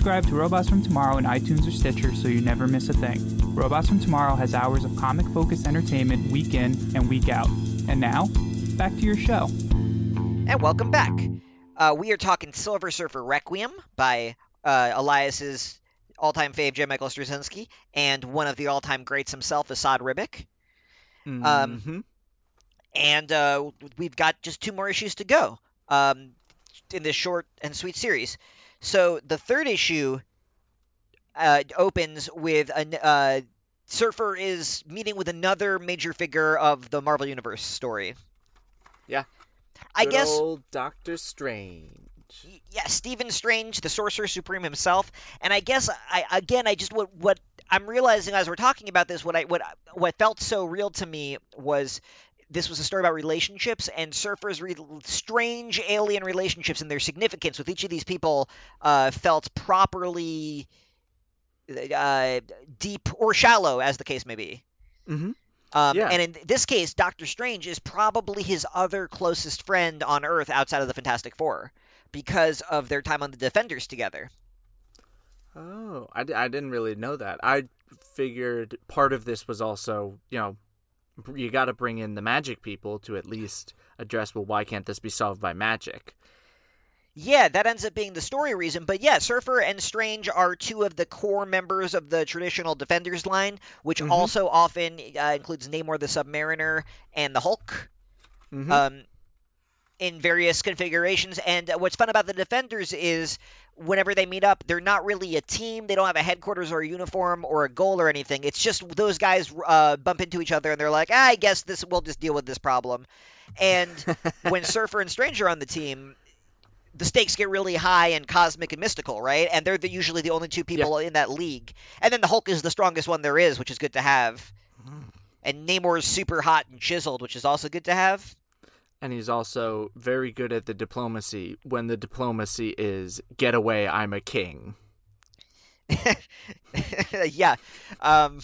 subscribe to Robots from Tomorrow in iTunes or Stitcher so you never miss a thing. Robots from Tomorrow has hours of comic focused entertainment week in and week out. And now, back to your show. And welcome back. Uh, we are talking Silver Surfer Requiem by uh, Elias's all time fave, J. Michael Straczynski, and one of the all time greats himself, Esad Ribic. Um, mm-hmm. Um, and uh, we've got just two more issues to go um, in this short and sweet series. So the third issue uh, opens with a uh, Surfer is meeting with another major figure of the Marvel Universe story. Yeah. I Good guess old Doctor Strange. Yeah, Stephen Strange, the Sorcerer Supreme himself, and I guess I again I just what what I'm realizing as we're talking about this what I what what felt so real to me was this was a story about relationships and surfers re- strange alien relationships and their significance with each of these people uh, felt properly uh, deep or shallow as the case may be mm-hmm. um, yeah. and in this case doctor strange is probably his other closest friend on earth outside of the fantastic four because of their time on the defenders together oh I, I didn't really know that i figured part of this was also you know you got to bring in the magic people to at least address well why can't this be solved by magic yeah, that ends up being the story reason. But yeah, Surfer and Strange are two of the core members of the traditional Defenders line, which mm-hmm. also often uh, includes Namor the Submariner and the Hulk. Mm-hmm. Um, in various configurations. And what's fun about the Defenders is whenever they meet up, they're not really a team. They don't have a headquarters or a uniform or a goal or anything. It's just those guys uh, bump into each other and they're like, ah, I guess this we'll just deal with this problem. And when Surfer and Stranger are on the team, the stakes get really high and cosmic and mystical, right? And they're the, usually the only two people yeah. in that league. And then the Hulk is the strongest one there is, which is good to have. Mm. And Namor's super hot and chiseled, which is also good to have and he's also very good at the diplomacy. When the diplomacy is get away i'm a king. Yeah um,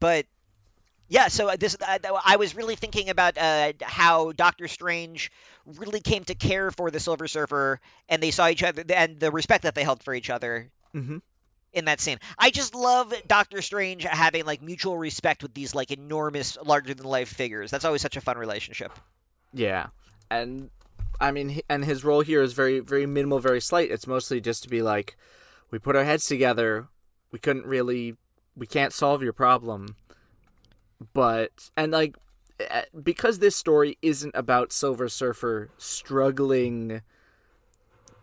but yeah so this uh, i was really thinking about uh, how doctor strange really came to care for the silver surfer and they saw each other and the respect that they held for each other mm-hmm. in that scene. I just love doctor strange having like mutual respect with these like enormous larger than life figures. That's always such a fun relationship yeah, and I mean, and his role here is very, very minimal, very slight. It's mostly just to be like, we put our heads together. We couldn't really, we can't solve your problem, but and like eh, because this story isn't about Silver Surfer struggling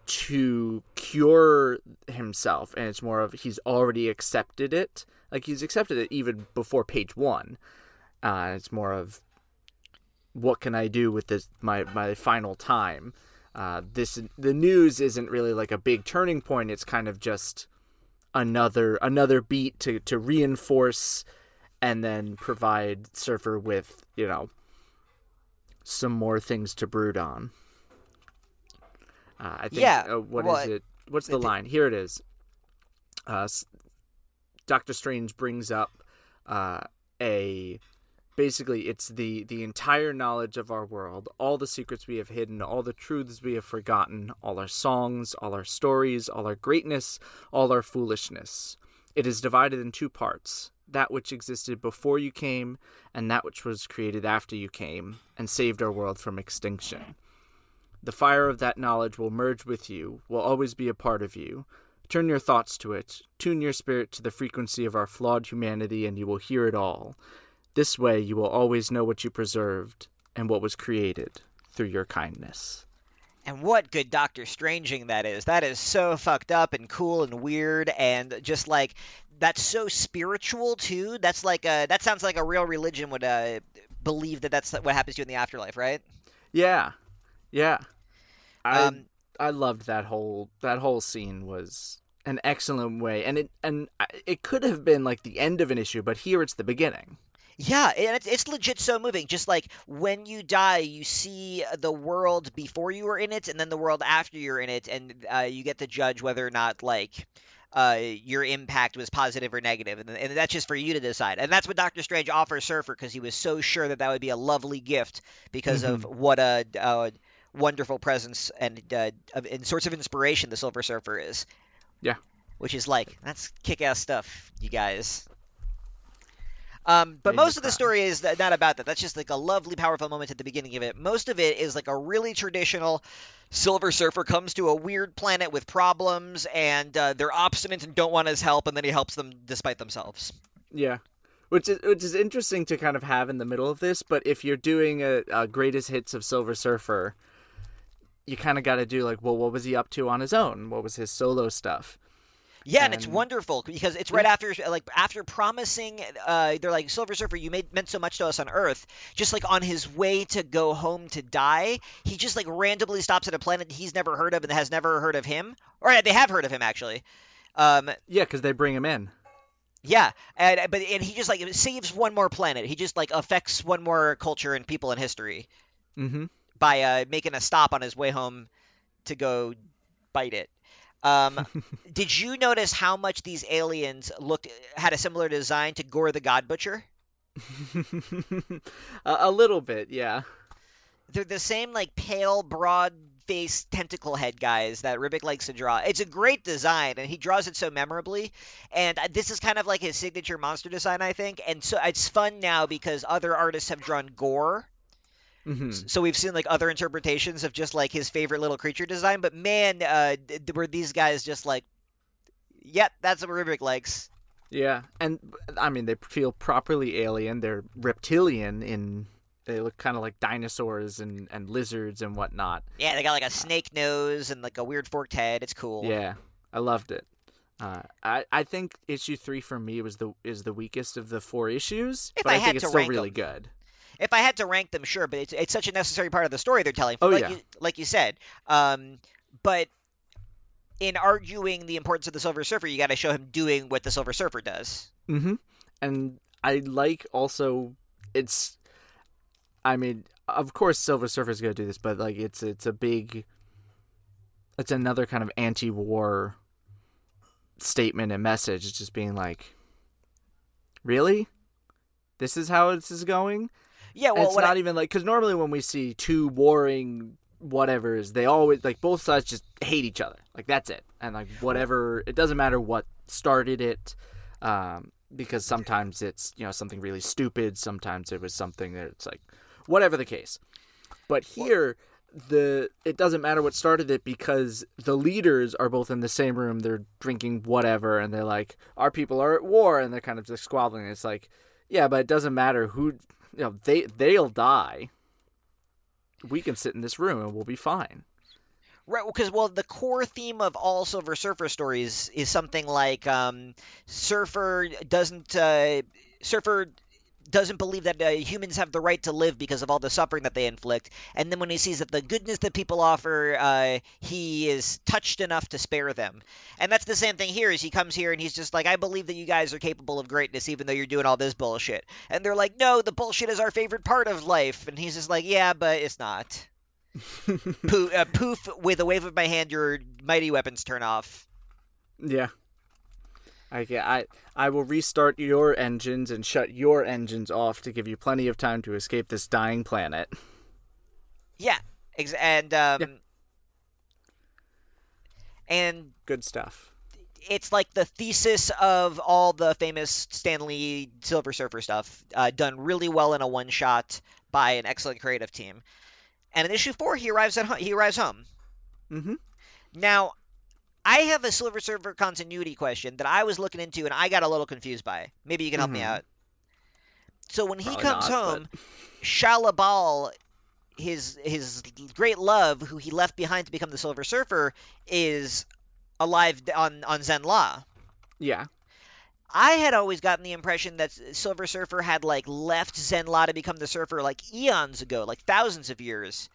to cure himself and it's more of he's already accepted it like he's accepted it even before page one uh, it's more of what can I do with this my my final time. Uh, this the news isn't really like a big turning point. It's kind of just another another beat to to reinforce and then provide Surfer with you know some more things to brood on. Uh, I think. Yeah. Uh, what well, is it? What's the line? Here it is. Uh, Doctor Strange brings up uh, a basically it's the the entire knowledge of our world all the secrets we have hidden all the truths we have forgotten all our songs all our stories all our greatness all our foolishness. It is divided in two parts that which existed before you came and that which was created after you came and saved our world from extinction. The fire of that knowledge will merge with you will always be a part of you. Turn your thoughts to it, tune your spirit to the frequency of our flawed humanity, and you will hear it all. This way you will always know what you preserved and what was created through your kindness. And what good Doctor Stranging that is. That is so fucked up and cool and weird and just like that's so spiritual too. That's like a that sounds like a real religion would uh, believe that that's what happens to you in the afterlife, right? Yeah. Yeah. I um, I loved that whole that whole scene was an excellent way and it and it could have been like the end of an issue, but here it's the beginning. Yeah, and it's, it's legit so moving. Just like when you die, you see the world before you were in it, and then the world after you're in it, and uh, you get to judge whether or not like uh, your impact was positive or negative, and, and that's just for you to decide. And that's what Doctor Strange offers Surfer because he was so sure that that would be a lovely gift because mm-hmm. of what a, a, wonderful presence and uh, and sorts of inspiration the Silver Surfer is. Yeah, which is like that's kick-ass stuff, you guys. Um, but most of the story is not about that. That's just like a lovely, powerful moment at the beginning of it. Most of it is like a really traditional Silver Surfer comes to a weird planet with problems, and uh, they're obstinate and don't want his help, and then he helps them despite themselves. Yeah, which is which is interesting to kind of have in the middle of this. But if you're doing a, a greatest hits of Silver Surfer, you kind of got to do like, well, what was he up to on his own? What was his solo stuff? Yeah, and, and, it's wonderful because it's right after like after promising uh, they're like Silver Surfer, you made meant so much to us on Earth. Just like on his way to go home to die, he just like randomly stops at a planet he's never heard of and has never heard of him. Or they have heard of him actually. Um, yeah, because they bring him in. Yeah, and but and he just like saves one more planet. He just like affects one more culture and people in history mm-hmm. by uh, making a stop on his way home to go bite it. Um, did you notice how much these aliens looked had a similar design to Gorr the God Butcher? a, a little bit, yeah. They're the same like pale, broad faced tentacle head guys that Ribic likes to draw. It's a great design, and he draws it so memorably. And this is kind of like his signature monster design, I think. And so it's fun now because other artists have drawn Gorr Mm-hmm. So we've seen like other interpretations of just like his favorite little creature design, but man, uh, were these guys just like, yep, that's what Ribic likes. Yeah, and I mean they feel properly alien. They're reptilian in they look kind of like dinosaurs and, and lizards and whatnot. Yeah, they got like a snake nose and like a weird forked head. It's cool. Yeah, I loved it. Uh, I I think issue three for me was the is the weakest of the four issues, if but I, I, think it's still really them. good. If I had to rank them, sure, but it's, it's such a necessary part of the story they're telling. Oh, like yeah. you, like you said. Um, but in arguing the importance of the Silver Surfer, you got to show him doing what the Silver Surfer does. Mm-hmm. And I like also it's. I mean, of course, Silver Surfer's gonna do this, but like it's it's a big. It's another kind of anti-war statement and message. It's just being like, really, this is how this is going. Yeah, well, it's not I, even like because normally when we see two warring whatevers, they always like both sides just hate each other. Like that's it, and like whatever, it doesn't matter what started it, um, because sometimes it's you know something really stupid, sometimes it was something that it's like whatever the case. But here, the it doesn't matter what started it because the leaders are both in the same room. They're drinking whatever, and they're like, "Our people are at war," and they're kind of just squabbling. It's like, yeah, but it doesn't matter who you know they they'll die. We can sit in this room and we'll be fine. Right, because well, the core theme of all Silver Surfer stories is something like um, Surfer doesn't uh, Surfer doesn't believe that uh, humans have the right to live because of all the suffering that they inflict, and then when he sees that the goodness that people offer, uh, he is touched enough to spare them. And that's the same thing here. Is he comes here and he's just like, I believe that you guys are capable of greatness, even though you're doing all this bullshit. And they're like, No, the bullshit is our favorite part of life. And he's just like, Yeah, but it's not. poof, uh, poof with a wave of my hand your mighty weapons turn off Yeah. I, I I will restart your engines and shut your engines off to give you plenty of time to escape this dying planet. yeah ex- and um Yeah. and Good stuff. it's like the thesis of all the famous Stan Lee silver surfer stuff uh, done really well in a one shot by an excellent creative team and in issue four he arrives at ho- he arrives home Mm-hmm. now I have a Silver Surfer continuity question that I was looking into and I got a little confused by. Maybe you can help me Mhm. out. So when he Probably comes not, home, Shalla-Bal, his his great love, who he left behind to become the Silver Surfer, is alive on on Zenn-La. Yeah. I had always gotten the impression that Silver Surfer had like left Zenn-La to become the Surfer like eons ago, like thousands of years.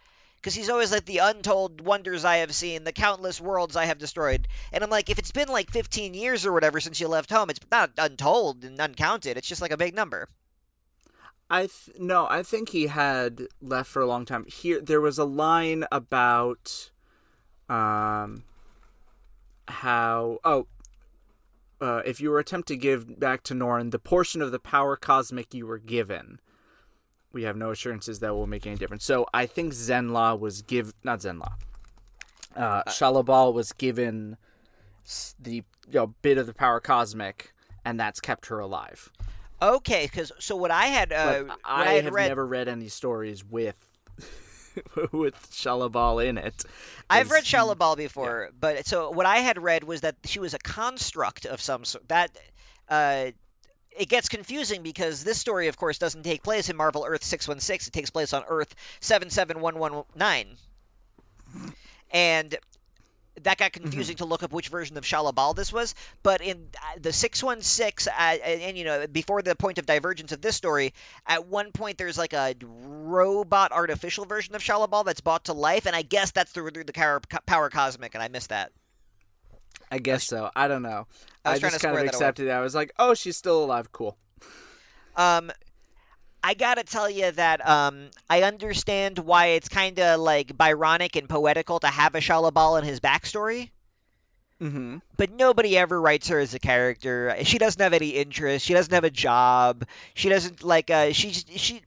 Because he's always like the untold wonders I have seen, the countless worlds I have destroyed. And I'm like, if it's been like 15 years or whatever since you left home, it's not untold and uncounted. It's just like a big number. I th- no, I think he had left for a long time. Here, there was a line about, um, how oh, uh, if you were attempt to give back to Norrin the portion of the power cosmic you were given, we have no assurances that will make any difference. So I think Zenn-La was give not Zenn-La, uh, Shalla-Bal was given the you know, bit of the power cosmic, and that's kept her alive. Okay, because so what I had, uh, what I, I, had have read, never read any stories with with Shalla-Bal in it. I've read Shalla-Bal before, but so what I had read was that she was a construct of some sort. That uh, it gets confusing because this story, of course, doesn't take place in Marvel Earth 616. It takes place on Earth 77119. And that got confusing to look up which version of Shalla-Bal this was. But in uh, the 616, uh, and, and, you know, before the point of divergence of this story, at one point there's like a robot artificial version of Shalla-Bal that's brought to life, and I guess that's through, through the power, power cosmic, and I missed that. I guess so. I don't know. I I, was just kind of accepted it. I was like, oh, she's still alive. Cool. Um, I gotta tell you that um, I understand why it's kind of like Byronic and poetical to have a Shalla-Bal in his backstory, Mm-hmm. but nobody ever writes her as a character. She doesn't have any interest. She doesn't have a job. She doesn't like. Uh, she's she.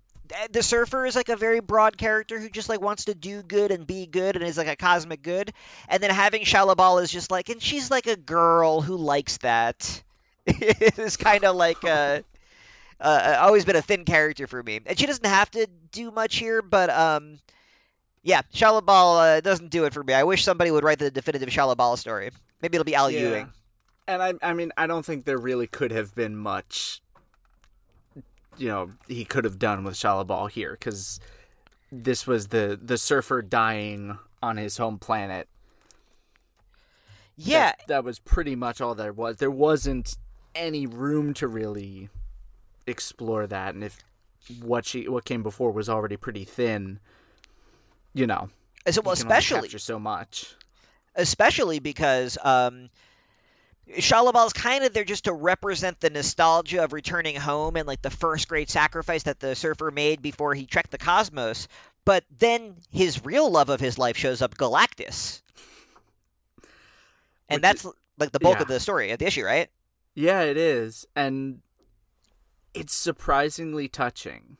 The surfer is like a very broad character who just like wants to do good and be good and is like a cosmic good. And then having Shalla-Bal is just like, and she's like a girl who likes that. it's kind of like uh, uh, always been a thin character for me, and she doesn't have to do much here, but um, yeah, Shalla-Bal uh, doesn't do it for me. I wish somebody would write the definitive Shalla-Bal story. Maybe it'll be Al Yeah. Ewing. And I, I mean, I don't think there really could have been much you know he could have done with Shalla-Bal here because this was the the surfer dying on his home planet. Yeah, that, that was pretty much all there was. There wasn't any room to really explore that, and if what she what came before was already pretty thin, you know, so, well, especially so much, especially because um, Shalla-Bal's kind of there just to represent the nostalgia of returning home and like the first great sacrifice that the surfer made before he trekked the cosmos. But then his real love of his life shows up, Galactus, and Which that's is, like the bulk yeah. of the story of the issue, right? Yeah, it is, and it's surprisingly touching.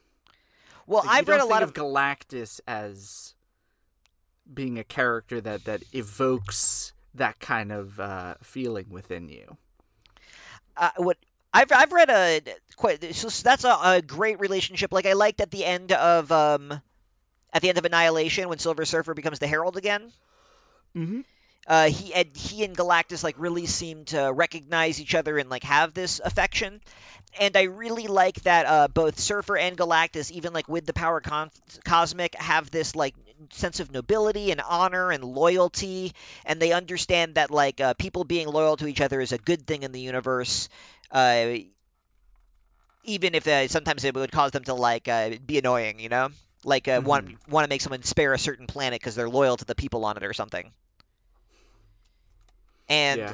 Well, like, I've read a lot of Galactus as being a character that that evokes that kind of uh, feeling within you. Uh, what I've I've read a quite so that's a, a, great relationship. Like I liked at the end of um, at the end of Annihilation when Silver Surfer becomes the Herald again. Mm-hmm. Uh, he and he and Galactus like really seem to recognize each other and like have this affection, and I really like that uh, both Surfer and Galactus, even like with the power con- cosmic, have this like sense of nobility and honor and loyalty, and they understand that like uh, people being loyal to each other is a good thing in the universe. Uh, even if uh, sometimes it would cause them to like uh, be annoying, you know, like uh, mm-hmm. want want to make someone spare a certain planet because they're loyal to the people on it or something. And yeah.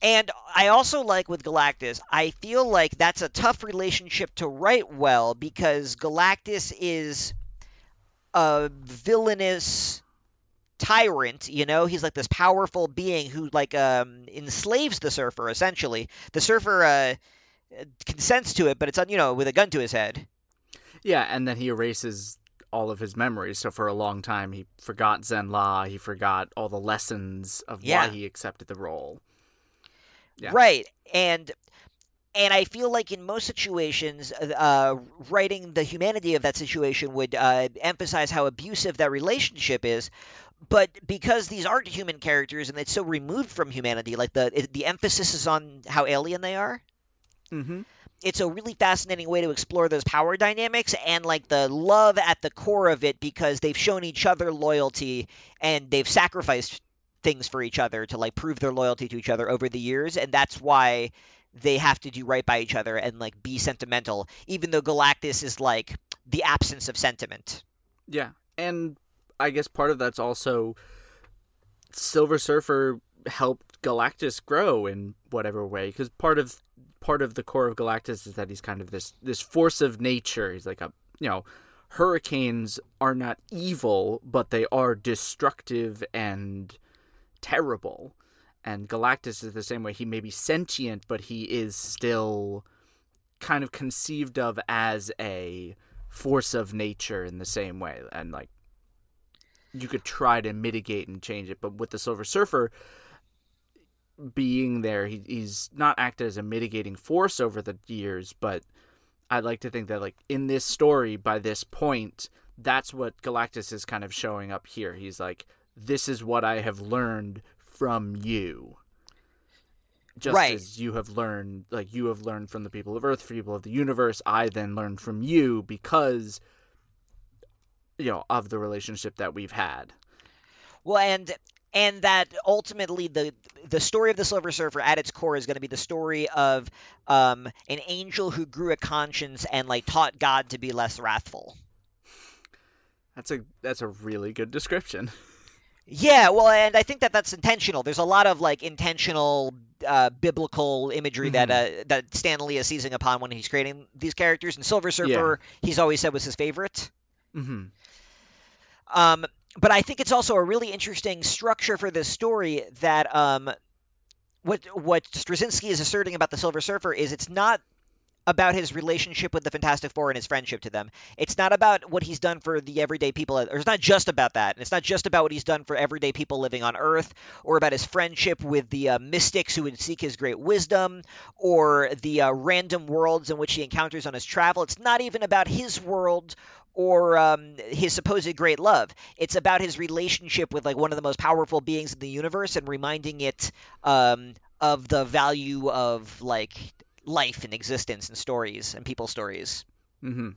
and I also like with Galactus, I feel like that's a tough relationship to write well because Galactus is a villainous tyrant you know he's like this powerful being who like um enslaves the surfer essentially the surfer uh consents to it but it's you know with a gun to his head yeah and then he erases all of his memories. So for a long time, he forgot Zenn-La. He forgot all the lessons of yeah. why he accepted the role. Yeah. Right, and and I feel like in most situations, uh, writing the humanity of that situation would uh, emphasize how abusive that relationship is. But because these aren't human characters and it's so removed from humanity, like the the emphasis is on how alien they are. Mm-hmm it's a really fascinating way to explore those power dynamics and like the love at the core of it because they've shown each other loyalty and they've sacrificed things for each other to like prove their loyalty to each other over the years and that's why they have to do right by each other and like be sentimental even though galactus is like the absence of sentiment yeah and i guess part of that's also silver surfer helped galactus grow in whatever way because part of part of the core of Galactus is that he's kind of this this force of nature. He's like a you know, hurricanes are not evil, but they are destructive and terrible. And Galactus is the same way. He may be sentient, but he is still kind of conceived of as a force of nature in the same way. And like you could try to mitigate and change it, but with the Silver Surfer, being there, he, he's not acted as a mitigating force over the years, but I'd like to think that like in this story, by this point, that's what Galactus is kind of showing up here. He's like, this is what I have learned from you. Just right. as you have learned, like you have learned from the people of Earth, people of the universe, I then learned from you because, you know, of the relationship that we've had. Well, and and that ultimately the the story of the Silver Surfer at its core is going to be the story of um, an angel who grew a conscience and like taught God to be less wrathful. That's a that's a really good description. Yeah, well, and I think that that's intentional. There's a lot of like intentional uh, biblical imagery mm-hmm. that uh, that Stan Lee is seizing upon when he's creating these characters. And Silver Surfer, yeah. he's always said was his favorite. Mm-hmm. Um, but I think it's also a really interesting structure for this story that um, what what Straczynski is asserting about the Silver Surfer is it's not about his relationship with the Fantastic Four and his friendship to them. It's not about what he's done for the everyday people, or it's not just about that. And it's not just about what he's done for everyday people living on Earth, or about his friendship with the uh, mystics who would seek his great wisdom, or the uh, random worlds in which he encounters on his travel. It's not even about his world or um, his supposed great love. It's about his relationship with like one of the most powerful beings in the universe and reminding it um, of the value of like life and existence and stories and people's stories. Mm-hmm.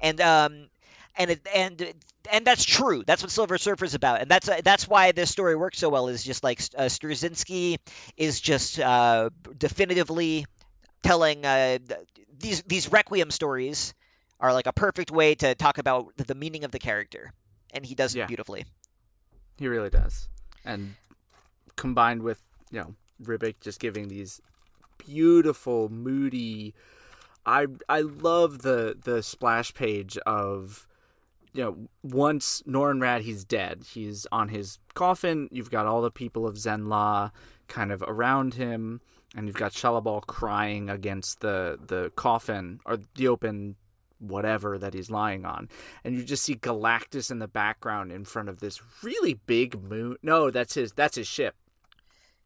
And um, and it, and and that's true. That's what Silver Surfer is about, and that's that's why this story works so well. Is just like uh, Straczynski is just uh, definitively telling uh, these these requiem stories are like a perfect way to talk about the meaning of the character, and he does Yeah. it beautifully. He really does. And combined with, you know, Ribic just giving these beautiful, moody I I love the the splash page of you know, once Norrin Radd he's dead. He's on his coffin. You've got all the people of Zenn-La kind of around him, and you've got Shalla-Bal crying against the the coffin or the open whatever that he's lying on. And you just see Galactus in the background in front of this really big moon. No, that's his that's his ship.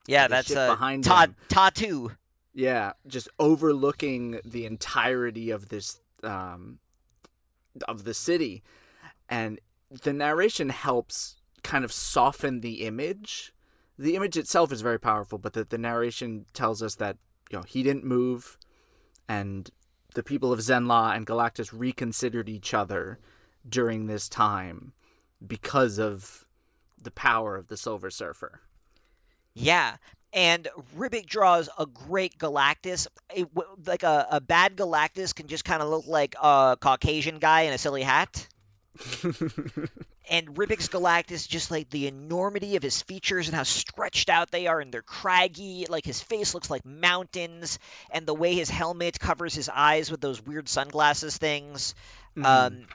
Yeah, The that's ship uh, behind Ta him. Tattoo. Yeah, just overlooking the entirety of this um of the city. And the narration helps kind of soften the image. The image itself is very powerful, but the, the narration tells us that, you know, he didn't move and the people of Zenn-La and Galactus reconsidered each other during this time because of the power of the Silver Surfer. Yeah, and Ribic draws a great Galactus. It like a, a bad Galactus can just kind of look like a Caucasian guy in a silly hat. and Ribic's Galactus, just like the enormity of his features and how stretched out they are, and they're craggy. Like his face looks like mountains, and the way his helmet covers his eyes with those weird sunglasses things. Um,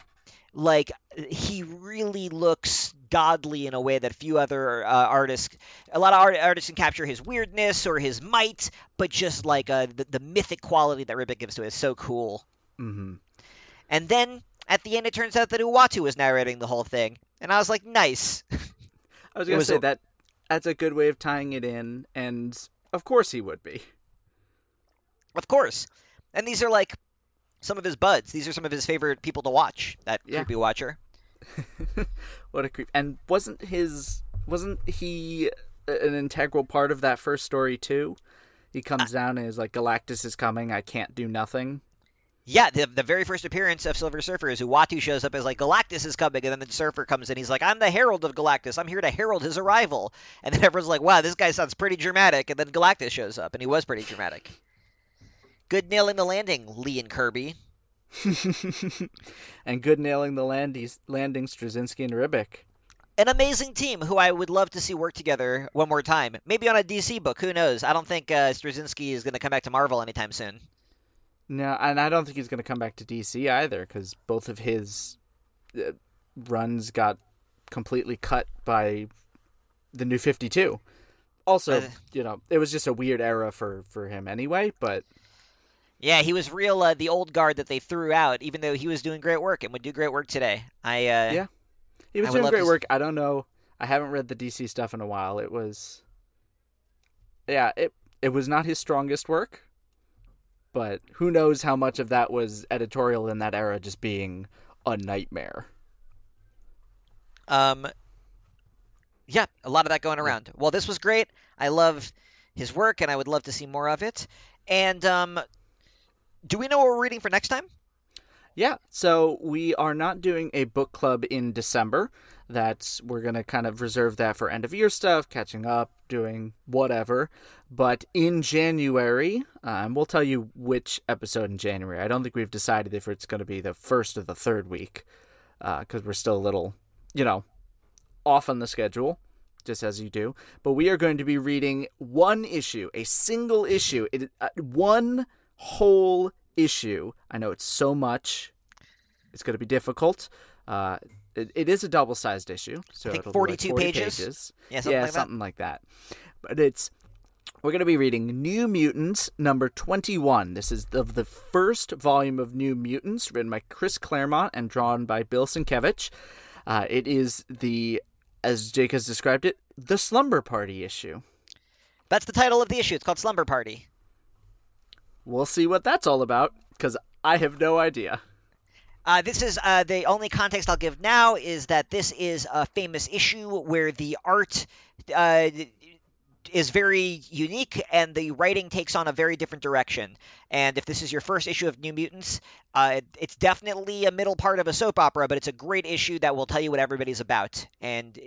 like he really looks godly in a way that a few other uh, artists a lot of art, artists can capture his weirdness or his might but just like uh, the, the mythic quality that Ribic gives to it is so cool. Hmm and then at the end it turns out that Uatu was narrating the whole thing and I was like nice. I was gonna was say a- that that's a good way of tying it in, and of course he would be. of course. And these are like some of his buds. These are some of his favorite people to watch that Yeah. creepy watcher what a creep! And wasn't his wasn't he an integral part of that first story too? He comes down and is like, "Galactus is coming. I can't do nothing." Yeah, the, the very first appearance of Silver Surfer is Uatu shows up as like Galactus is coming, and then the Surfer comes in. He's like, "I'm the Herald of Galactus. I'm here to herald his arrival." And then everyone's like, "Wow, this guy sounds pretty dramatic." And then Galactus shows up, and he was pretty dramatic. Good nailing the landing, Lee and Kirby. and good nailing the landings, landing Straczynski and Ribic. An amazing team who I would love to see work together one more time. Maybe on a DC book. Who knows? I don't think uh, Straczynski is going to come back to Marvel anytime soon. No, and I don't think he's going to come back to DC either because both of his uh, runs got completely cut by the New Fifty Two. Also, Uh, you know, it was just a weird era for for him anyway. But Yeah, he was real uh, the old guard that they threw out, even though he was doing great work and would do great work today. I uh, Yeah. he was I doing great work. I don't know. I haven't read the DC stuff in a while. It was, yeah, it it was not his strongest work. But who knows how much of that was editorial in that era just being a nightmare. Um, yeah, a lot of that going around. Well, this was great. I love his work, and I would love to see more of it. And um, do we know what we're reading for next time? Yeah, so we are not doing a book club in December. That's we're gonna kind of reserve that for end of year stuff, catching up, doing whatever. But in January, um, we'll tell you which episode in January. I don't think we've decided if it's going to be the first or the third week, because we're still a little, you know, off on the schedule, just as you do. But we are going to be reading one issue, a single issue, it, uh, one whole issue. I know it's so much. It's going to be difficult. Uh, it, it is a double-sized issue, so it'll be like 42 40 pages. Yeah, something yeah, like that. something like that. But it's we're going to be reading New Mutants number 21. This is of the first volume of New Mutants, written by Chris Claremont and drawn by Bill Sienkiewicz. Uh, it is the, as Jake has described it, the Slumber Party issue. That's the title of the issue. It's called Slumber Party. We'll see what that's all about, because I have no idea. Uh, this is uh, the only context I'll give now is that this is a famous issue where the art uh, is very unique, and the writing takes on a very different direction. And if this is your first issue of New Mutants, uh, it's definitely a middle part of a soap opera, but it's a great issue that will tell you what everybody's about and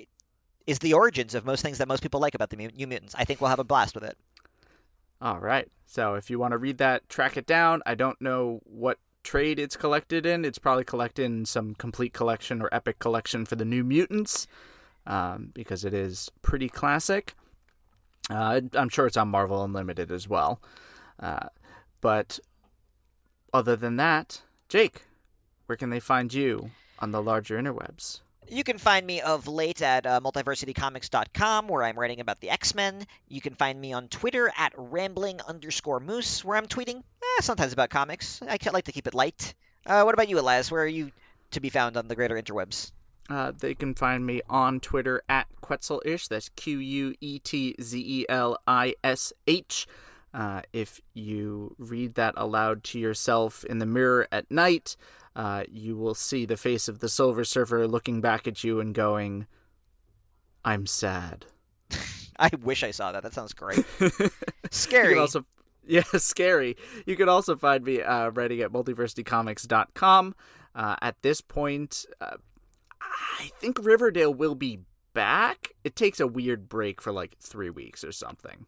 is the origins of most things that most people like about the New Mutants. I think we'll have a blast with it. All right. So if you want to read that, track it down. I don't know what trade it's collected in. It's probably collected in some complete collection or epic collection for the New Mutants um, because it is pretty classic. Uh, I'm sure it's on Marvel Unlimited as well. Uh, but other than that, Jake, where can they find you on the larger interwebs? You can find me of late at uh, multiversitycomics.com, where I'm writing about the X Men. You can find me on Twitter at rambling underscore moose, where I'm tweeting eh, sometimes about comics. I like to keep it light. Uh, what about you, Elias? Where are you to be found on the greater interwebs? Uh, they can find me on Twitter at Quetzelish. That's Q U E T Z E L I S H. Uh, if you read that aloud to yourself in the mirror at night, uh, you will see the face of the Silver Surfer looking back at you and going, I'm sad. I wish I saw that. That sounds great. Scary. also, yeah, scary. You can also find me uh, writing at multiversitycomics.com. Uh, at this point, uh, I think Riverdale will be back. It takes a weird break for like three weeks or something.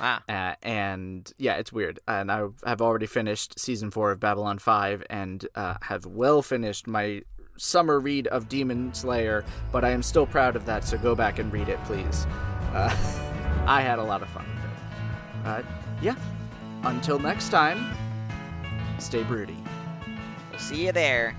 Wow. Uh, and yeah, it's weird. And I have already finished season four of Babylon 5 and uh, have well finished my summer read of Demon Slayer, but I am still proud of that, so go back and read it, please. Uh, I had a lot of fun with it. Uh, yeah. Until next time, stay broody. We'll see you there.